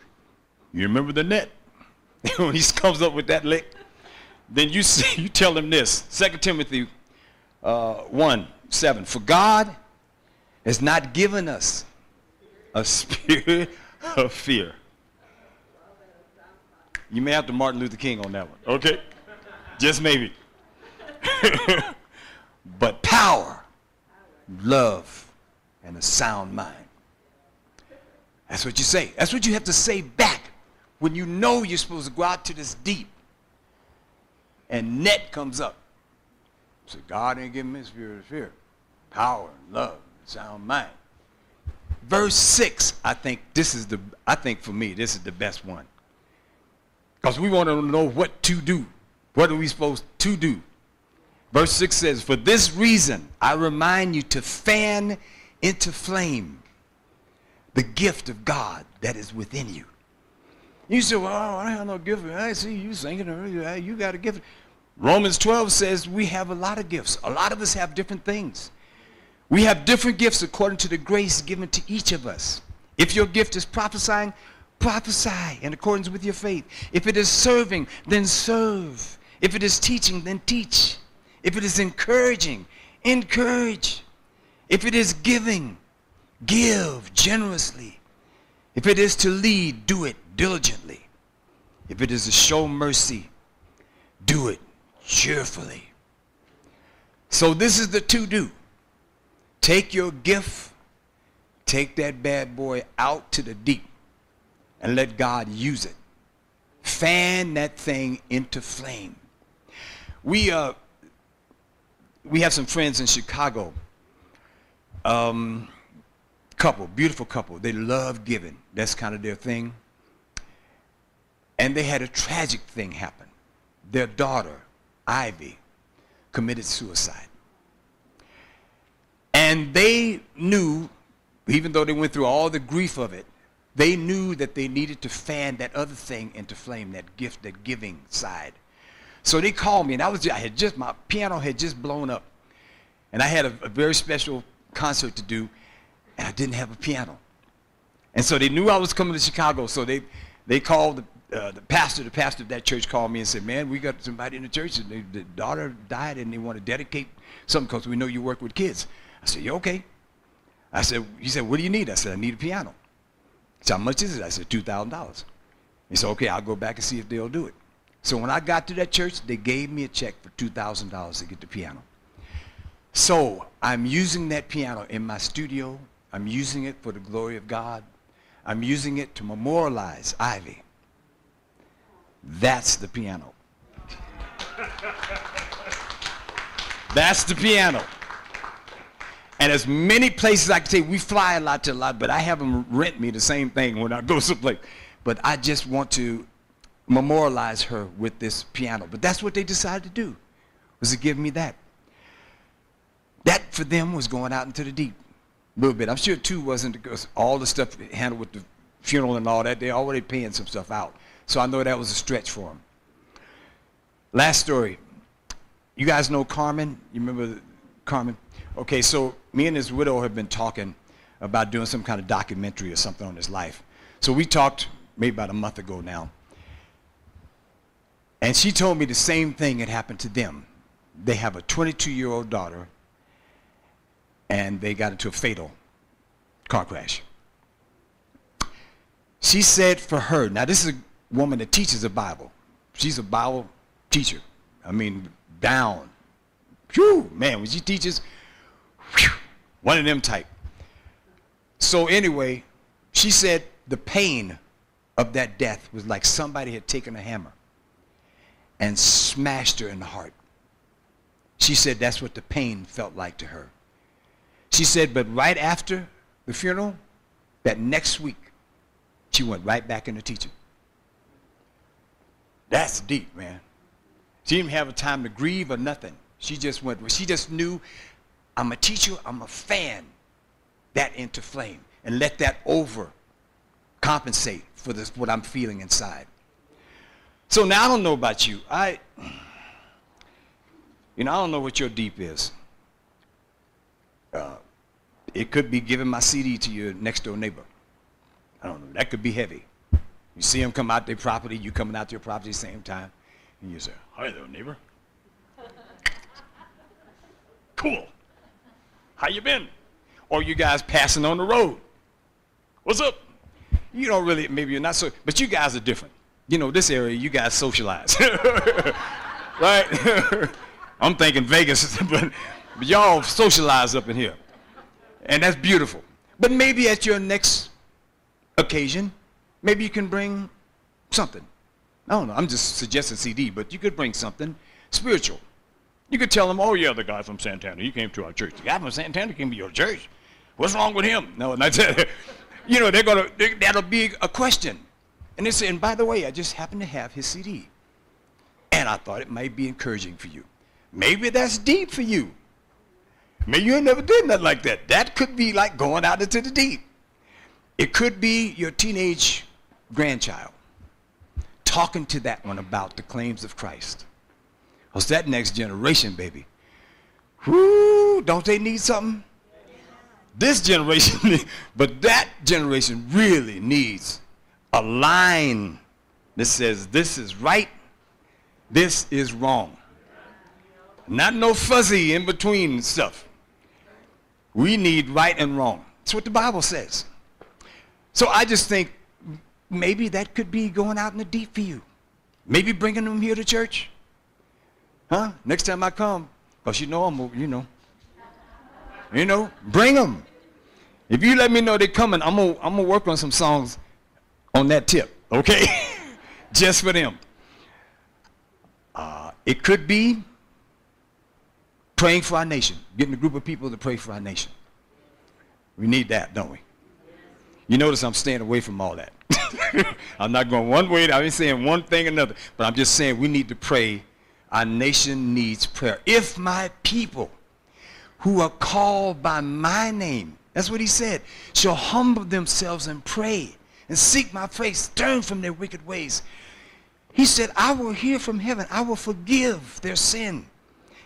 you remember the net? [LAUGHS] when he comes up with that lick, then you see, [LAUGHS] you tell him this, 2 Timothy uh, 1, 7, for God has not given us a spirit [LAUGHS] of fear. You may have to Martin Luther King on that one, okay? Just maybe. But power, love, and a sound mind. That's what you say. That's what you have to say back when you know you're supposed to go out to this deep. And net comes up. So God ain't giving me spirit of fear. Power, love, sound mind. Verse 6, I think this is the I think for me, this is the best one. Because we want to know what to do. What are we supposed to do? Verse 6 says, For this reason I remind you to fan into flame the gift of God that is within you. You say, well, I have no gift. I see you singing. You got a gift. Romans 12 says we have a lot of gifts. A lot of us have different things. We have different gifts according to the grace given to each of us. If your gift is prophesying, prophesy in accordance with your faith. If it is serving, then serve. If it is teaching, then teach. If it is encouraging, encourage. If it is giving, Give generously. If it is to lead, do it diligently. If it is to show mercy, do it cheerfully. So this is the to do. Take your gift, take that bad boy out to the deep, and let God use it. Fan that thing into flame. We uh, we have some friends in Chicago. Um, couple, beautiful couple. They love giving. That's kind of their thing. And they had a tragic thing happen. their daughter, Ivy, committed suicide. And they knew, even though they went through all the grief of it, they knew that they needed to fan that other thing into flame, that gift, that giving side. So they called me, and I was I had just my piano had just blown up, and I had a, a very special concert to do, and I didn't have a piano. And so they knew I was coming to Chicago, so they they called the, uh, the pastor. The pastor of that church called me and said, "Man, we got somebody in the church, and they, the daughter died, and they want to dedicate something because we know you work with kids." I said, "You okay?" I said, "He said, what do you need?" I said, "I need a piano." He said, "How much is it?" I said, two thousand dollars. He said, "Okay, I'll go back and see if they'll do it." So when I got to that church, they gave me a check for two thousand dollars to get the piano. So I'm using that piano in my studio. I'm using it for the glory of God. I'm using it to memorialize Ivy. That's the piano. [LAUGHS] That's the piano. And as many places I can say, we fly a lot to a lot, but I have them rent me the same thing when I go someplace. But I just want to memorialize her with this piano. But that's what they decided to do, was to give me that. That for them was going out into the deep a little bit. I'm sure too wasn't because all the stuff handled with the funeral and all that, they're already paying some stuff out. So I know that was a stretch for them. Last story. You guys know Carmen? You remember Carmen? Okay, so me and his widow have been talking about doing some kind of documentary or something on his life. So we talked maybe about a month ago now. And she told me the same thing had happened to them. They have a 22 year old daughter, and they got into a fatal car crash. She said for her, now this is a woman that teaches the Bible. She's a Bible teacher. I mean, down. Whew, man, when she teaches, whew, one of them type. So anyway, she said the pain of that death was like somebody had taken a hammer and smashed her in the heart. She said that's what the pain felt like to her. She said, but right after the funeral, that next week, she went right back into teaching. That's deep, man. She didn't have a time to grieve or nothing. She just went, she just knew, I'm a teacher, I'm a fan, that into flame, and let that over compensate for this, what I'm feeling inside. So now I don't know about you. I, you know, I don't know what your deep is. Uh, it could be giving my CD to your next door neighbor. I don't know. That could be heavy. You see them come out their property, you coming out to your property same time, and you say, "Hi there, neighbor." [LAUGHS] cool. How you been? Or you guys passing on the road. What's up? You don't really, maybe you're not so, but you guys are different. You know, this area, you guys socialize. [LAUGHS] right? [LAUGHS] I'm thinking Vegas, but, [LAUGHS] but y'all socialize up in here. And that's beautiful. But maybe at your next occasion, maybe you can bring something. I don't know, I'm just suggesting CD, but you could bring something spiritual. You could tell them, oh yeah, the guy from Santana, he came to our church. The guy from Santana came to your church. What's wrong with him? No, and that's it. you know, they're gonna, they, that'll be a question. And they and by the way, I just happen to have his CD. And I thought it might be encouraging for you. Maybe that's deep for you. Maybe you ain't never did nothing like that. That could be like going out into the deep. It could be your teenage grandchild talking to that one about the claims of Christ. What's that next generation, baby? Whoo, don't they need something? This generation, [LAUGHS] but that generation really needs a line that says this is right, this is wrong. Not no fuzzy in between stuff. We need right and wrong. That's what the Bible says. So I just think maybe that could be going out in the deep for you. Maybe bringing them here to church. Huh? Next time I come, because you know I'm, you know. You know, bring them. If you let me know they're coming, I'm going to I'm gonna work on some songs on that tip, okay? [LAUGHS] Just for them. Uh, it could be praying for our nation, getting a group of people to pray for our nation. We need that, don't we? You notice I'm staying away from all that. [LAUGHS] I'm not going one way. I ain't saying one thing or another. But I'm just saying we need to pray. Our nation needs prayer. If my people who are called by my name, that's what he said, shall humble themselves and pray and seek my face, turn from their wicked ways. He said, I will hear from heaven. I will forgive their sin.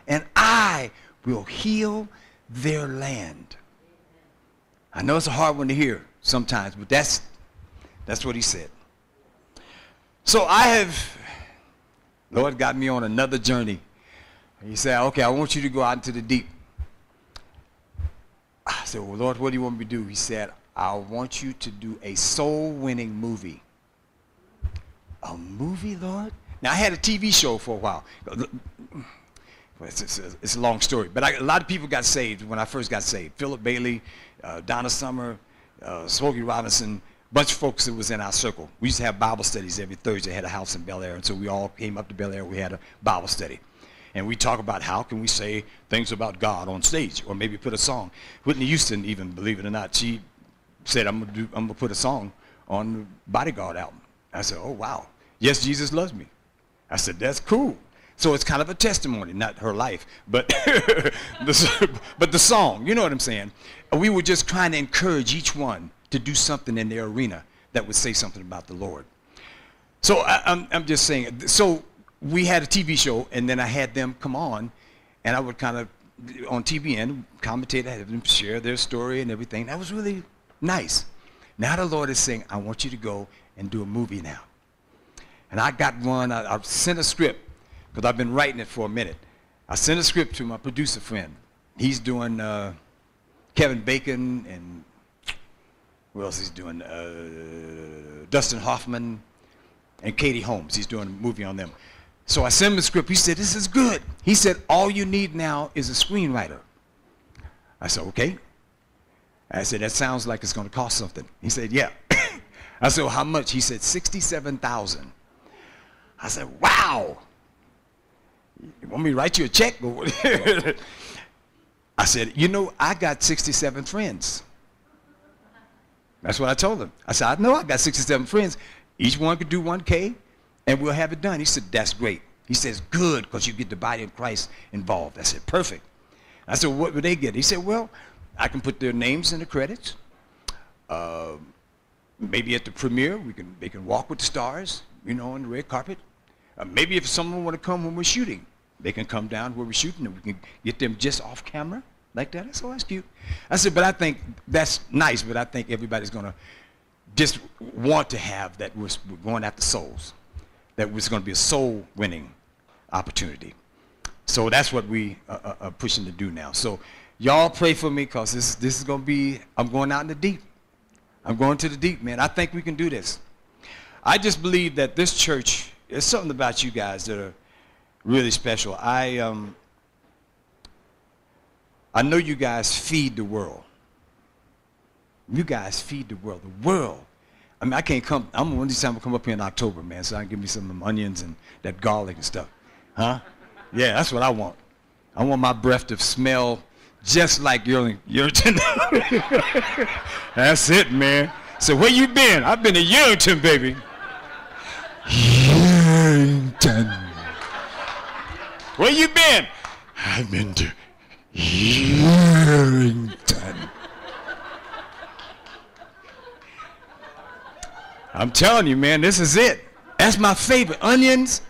And I will heal their land. I know it's a hard one to hear sometimes, but that's, that's what he said. So I have, Lord got me on another journey. He said, okay, I want you to go out into the deep. I said, well, Lord, what do you want me to do? He said, I want you to do a soul-winning movie. A movie, Lord? Now, I had a TV show for a while. It's, it's, it's a long story, but I, a lot of people got saved when I first got saved. Philip Bailey, uh, Donna Summer, uh, Smokey Robinson, bunch of folks that was in our circle. We used to have Bible studies every Thursday. Had a house in Bel Air, and so we all came up to Bel Air. We had a Bible study. And we talk about how can we say things about God on stage, or maybe put a song. Whitney Houston, even believe it or not, she said, "I'm gonna do, I'm gonna put a song on the Bodyguard album." I said, "Oh wow, yes, Jesus loves me." I said, "That's cool." So it's kind of a testimony, not her life, but [LAUGHS] the, but the song. You know what I'm saying? We were just trying to encourage each one to do something in their arena that would say something about the Lord. So I, I'm, I'm just saying. So we had a TV show, and then I had them come on, and I would kind of on TBN commentate, have them share their story and everything. That was really nice. Now the Lord is saying, I want you to go and do a movie now. And I got one. I, I sent a script because I've been writing it for a minute. I sent a script to my producer friend. He's doing uh, Kevin Bacon and who else he's doing? Uh, Dustin Hoffman and Katie Holmes. He's doing a movie on them. So I sent him the script. He said, this is good. He said, all you need now is a screenwriter. I said, okay. I said, that sounds like it's going to cost something. He said, yeah. [COUGHS] I said, well, how much? He said, 67000 I said, wow. You want me to write you a check? [LAUGHS] I said, you know, I got 67 friends. That's what I told him. I said, I know I got 67 friends. Each one could do 1K, and we'll have it done. He said, that's great. He says, good, because you get the body of Christ involved. I said, perfect. I said, what would they get? He said, well, I can put their names in the credits. Uh, maybe at the premiere, we can, they can walk with the stars, you know, on the red carpet. Uh, maybe if someone want to come when we're shooting, they can come down where we're shooting and we can get them just off camera like that. So that's cute. I said, but I think that's nice, but I think everybody's going to just want to have that we're, we're going after souls, that it's going to be a soul winning opportunity. So that's what we uh, uh, are pushing to do now. So y'all pray for me because this, this is going to be, I'm going out in the deep. I'm going to the deep, man. I think we can do this. I just believe that this church there's something about you guys that are really special. I um, I know you guys feed the world. You guys feed the world. The world. I mean, I can't come. I'm one of these times come up here in October, man. So I can give me some onions and that garlic and stuff, huh? Yeah, that's what I want. I want my breath to smell just like your Yerington. [LAUGHS] that's it, man. So where you been? I've been to Yerington, baby. Yerington. Where you been? I've been to Yerington. I'm telling you, man, this is it. That's my favorite. Onions.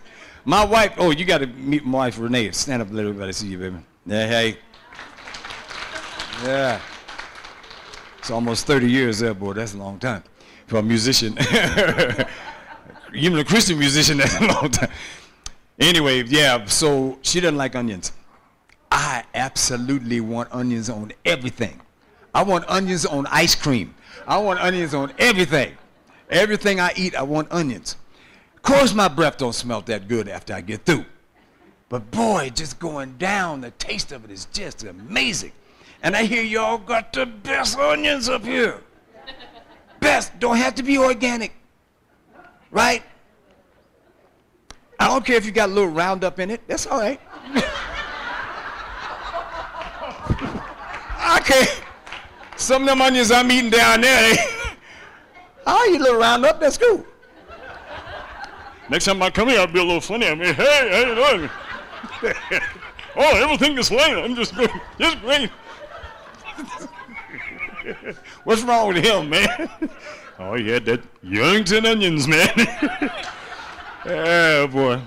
My wife, oh, you got to meet my wife, Renee. Stand up a little bit. I see you, baby. Yeah, hey. Yeah. It's almost 30 years there, boy. That's a long time for a musician. [LAUGHS] even a Christian musician [LAUGHS] that's a long time. Anyway, yeah, so she doesn't like onions. I absolutely want onions on everything. I want onions on ice cream. I want onions on everything. Everything I eat, I want onions. Of course, my breath don't smell that good after I get through. But boy, just going down, the taste of it is just amazing. And I hear y'all got the best onions up here. Best. Don't have to be organic. Right? I don't care if you got a little Roundup in it. That's all right. okay. Some of them onions I'm eating down there, Oh, you [LAUGHS] little round up, that's cool. Next time I come here, I'll be a little funny. I mean, hey, how you doing? [LAUGHS] oh, everything is fine. I'm just great. [LAUGHS] Just great. [LAUGHS] What's wrong with him, man? [LAUGHS] Oh, yeah, that Yerington onions, man. [LAUGHS] oh, boy.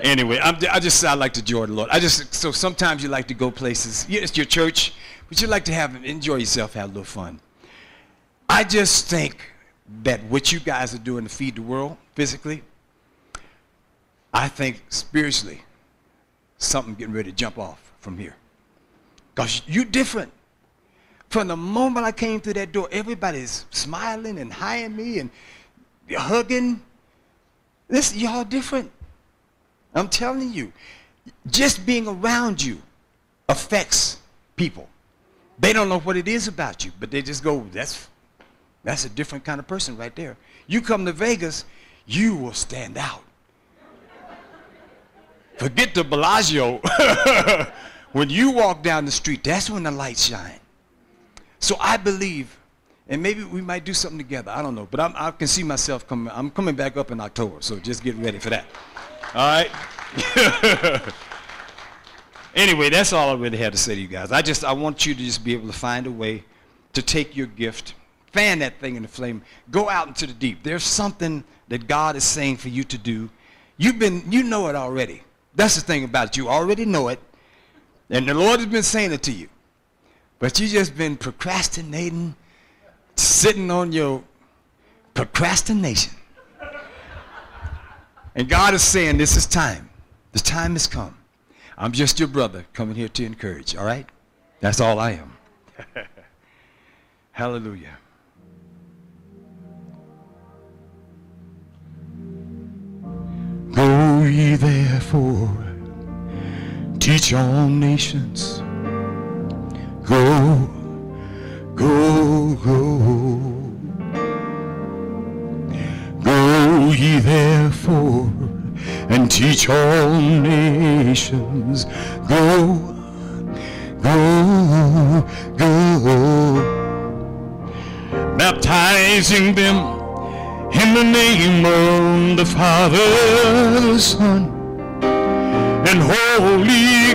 Anyway, I'm, I just I like to enjoy the Lord. I just so sometimes you like to go places. Yeah, it's your church, but you like to have enjoy yourself, have a little fun. I just think that what you guys are doing to feed the world physically, I think spiritually, something getting ready to jump off from here. Because you different. From the moment I came through that door, everybody's smiling and hiring me and hugging. Listen, y'all different. I'm telling you, just being around you affects people. They don't know what it is about you, but they just go, that's, that's a different kind of person right there. You come to Vegas, you will stand out. Forget the Bellagio. [LAUGHS] when you walk down the street, that's when the lights shine. So I believe, and maybe we might do something together. I don't know, but I'm, i can see myself coming. I'm coming back up in October, so just get ready for that. All right. [LAUGHS] anyway, that's all I really had to say to you guys. I just I want you to just be able to find a way to take your gift, fan that thing in the flame, go out into the deep. There's something that God is saying for you to do. You've been, you know it already. That's the thing about it. You already know it, and the Lord has been saying it to you. But you just been procrastinating, sitting on your procrastination. And God is saying, This is time. The time has come. I'm just your brother coming here to encourage, all right? That's all I am. [LAUGHS] Hallelujah. Go ye therefore, teach all nations Go, go, go. Go ye therefore and teach all nations. Go, go, go. Baptizing them in the name of the Father, the Son, and Holy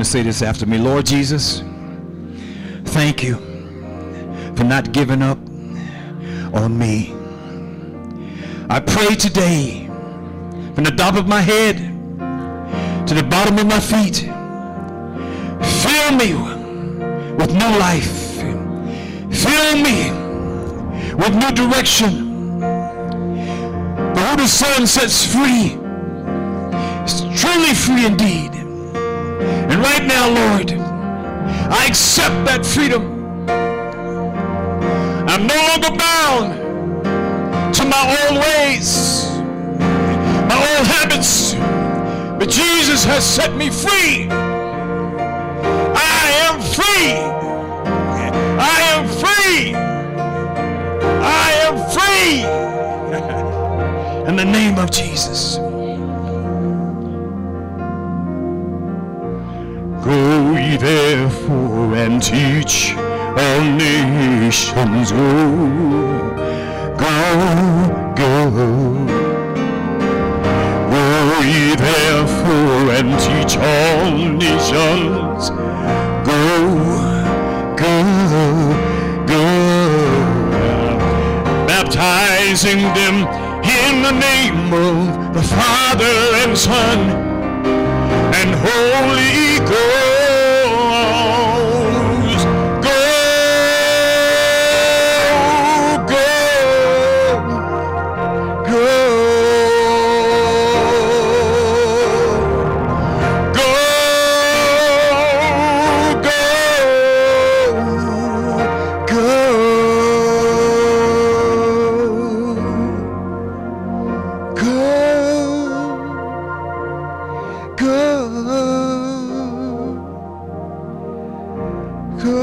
to say this after me. Lord Jesus, thank you for not giving up on me. I pray today from the top of my head to the bottom of my feet. Fill me with new life. Fill me with new direction. The the Son sets free is truly free indeed. And right now, Lord, I accept that freedom. I'm no longer bound to my old ways, my old habits, but Jesus has set me free. I am free. I am free. I am free. [LAUGHS] In the name of Jesus. Thank you.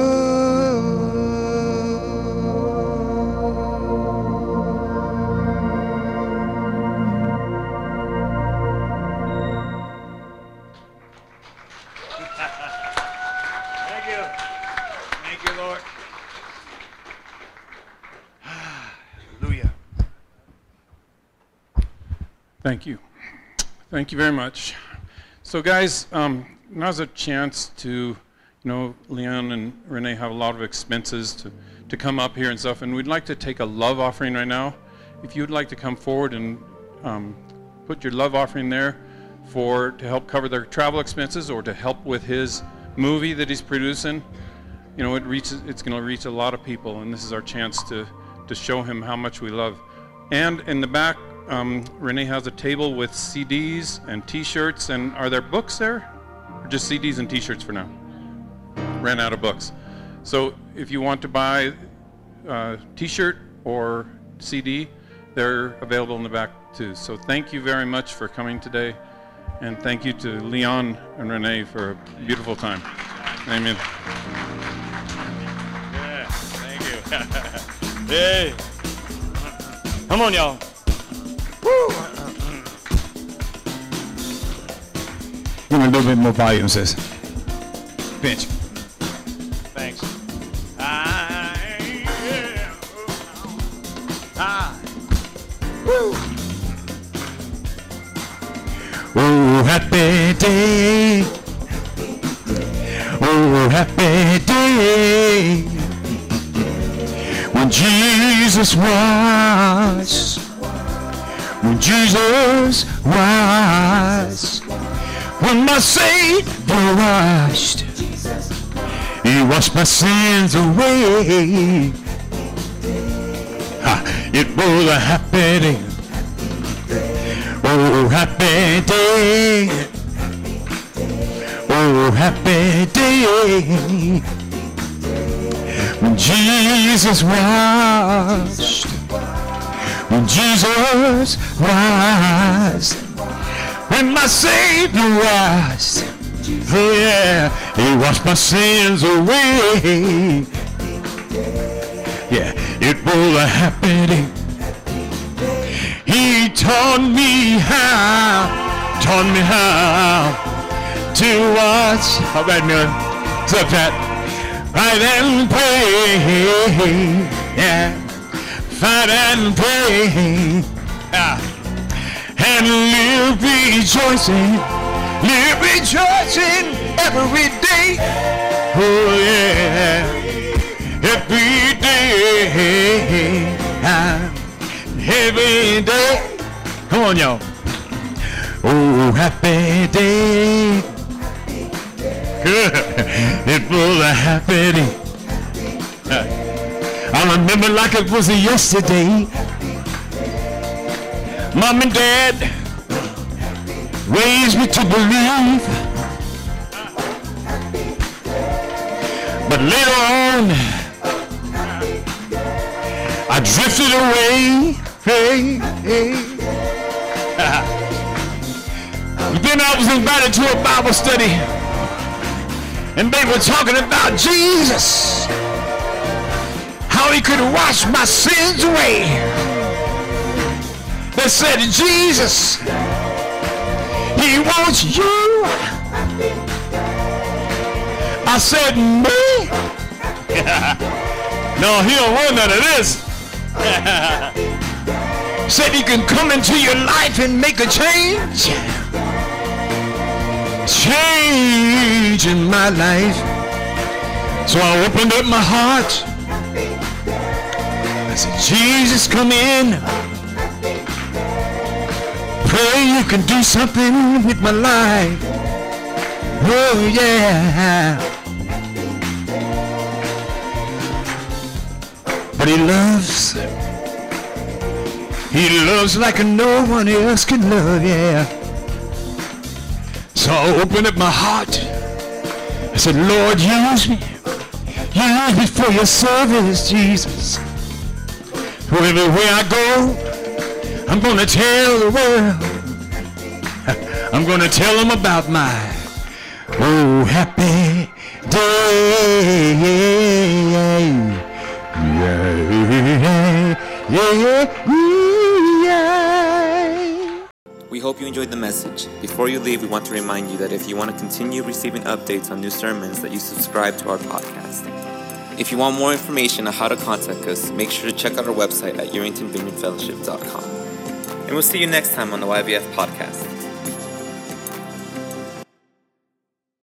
Thank you, Lord. Hallelujah. Thank you. Thank you very much. So, guys, um, now's a chance to, know, Leon and Renee have a lot of expenses to, to come up here and stuff, and we'd like to take a love offering right now. If you'd like to come forward and um, put your love offering there for to help cover their travel expenses or to help with his movie that he's producing, you know, it reaches, it's going to reach a lot of people, and this is our chance to, to show him how much we love. And in the back, um, Renee has a table with CDs and T-shirts. And are there books there, or just CDs and T-shirts for now? Ran out of books. So if you want to buy a T-shirt or CD, they're available in the back too. So thank you very much for coming today, and thank you to Leon and Renee for a beautiful time. Amen. Yeah, thank you. [LAUGHS] hey. Come on, y'all. Woo. Give me a little bit more volume, sis. Pinch. Oh, happy day. Oh, happy day when Jesus was, when Jesus was, when my Savior washed, He washed my sins away. It was a happy day. Oh, happy day. Oh, happy day when Jesus washed, when Jesus was, when my Savior oh yeah, He washed my sins away. Yeah, it was a. He taught me how, taught me how to watch. All right, Miller. What's up, Pat? Fight and pray, yeah. Fight and pray, ah. and live rejoicing, live rejoicing every day. Oh yeah, every day, ah. every day. Come on, y'all. Oh, happy day. Good. It was a happy day. I remember like it was yesterday. Mom and Dad raised me to believe. But later on, I drifted away. Hey, hey. then I was invited to a Bible study and they were talking about Jesus, how he could wash my sins away. They said, Jesus, he wants you. I said, me? [LAUGHS] no, he don't want none of this. [LAUGHS] said he can come into your life and make a change. Change in my life. So I opened up my heart. I said, Jesus, come in. Pray you can do something with my life. Oh, yeah. But he loves. He loves like no one else can love, yeah. So I opened up my heart. I said, Lord, use me. Use me for your service, Jesus. Everywhere I go, I'm going to tell the world. [LAUGHS] I'm going to tell them about my oh happy day. Yeah, yeah, yeah. We hope you enjoyed the message. Before you leave, we want to remind you that if you want to continue receiving updates on new sermons, that you subscribe to our podcast. If you want more information on how to contact us, make sure to check out our website at YeringtonVineyardFellowship.com. And we'll see you next time on the YVF podcast.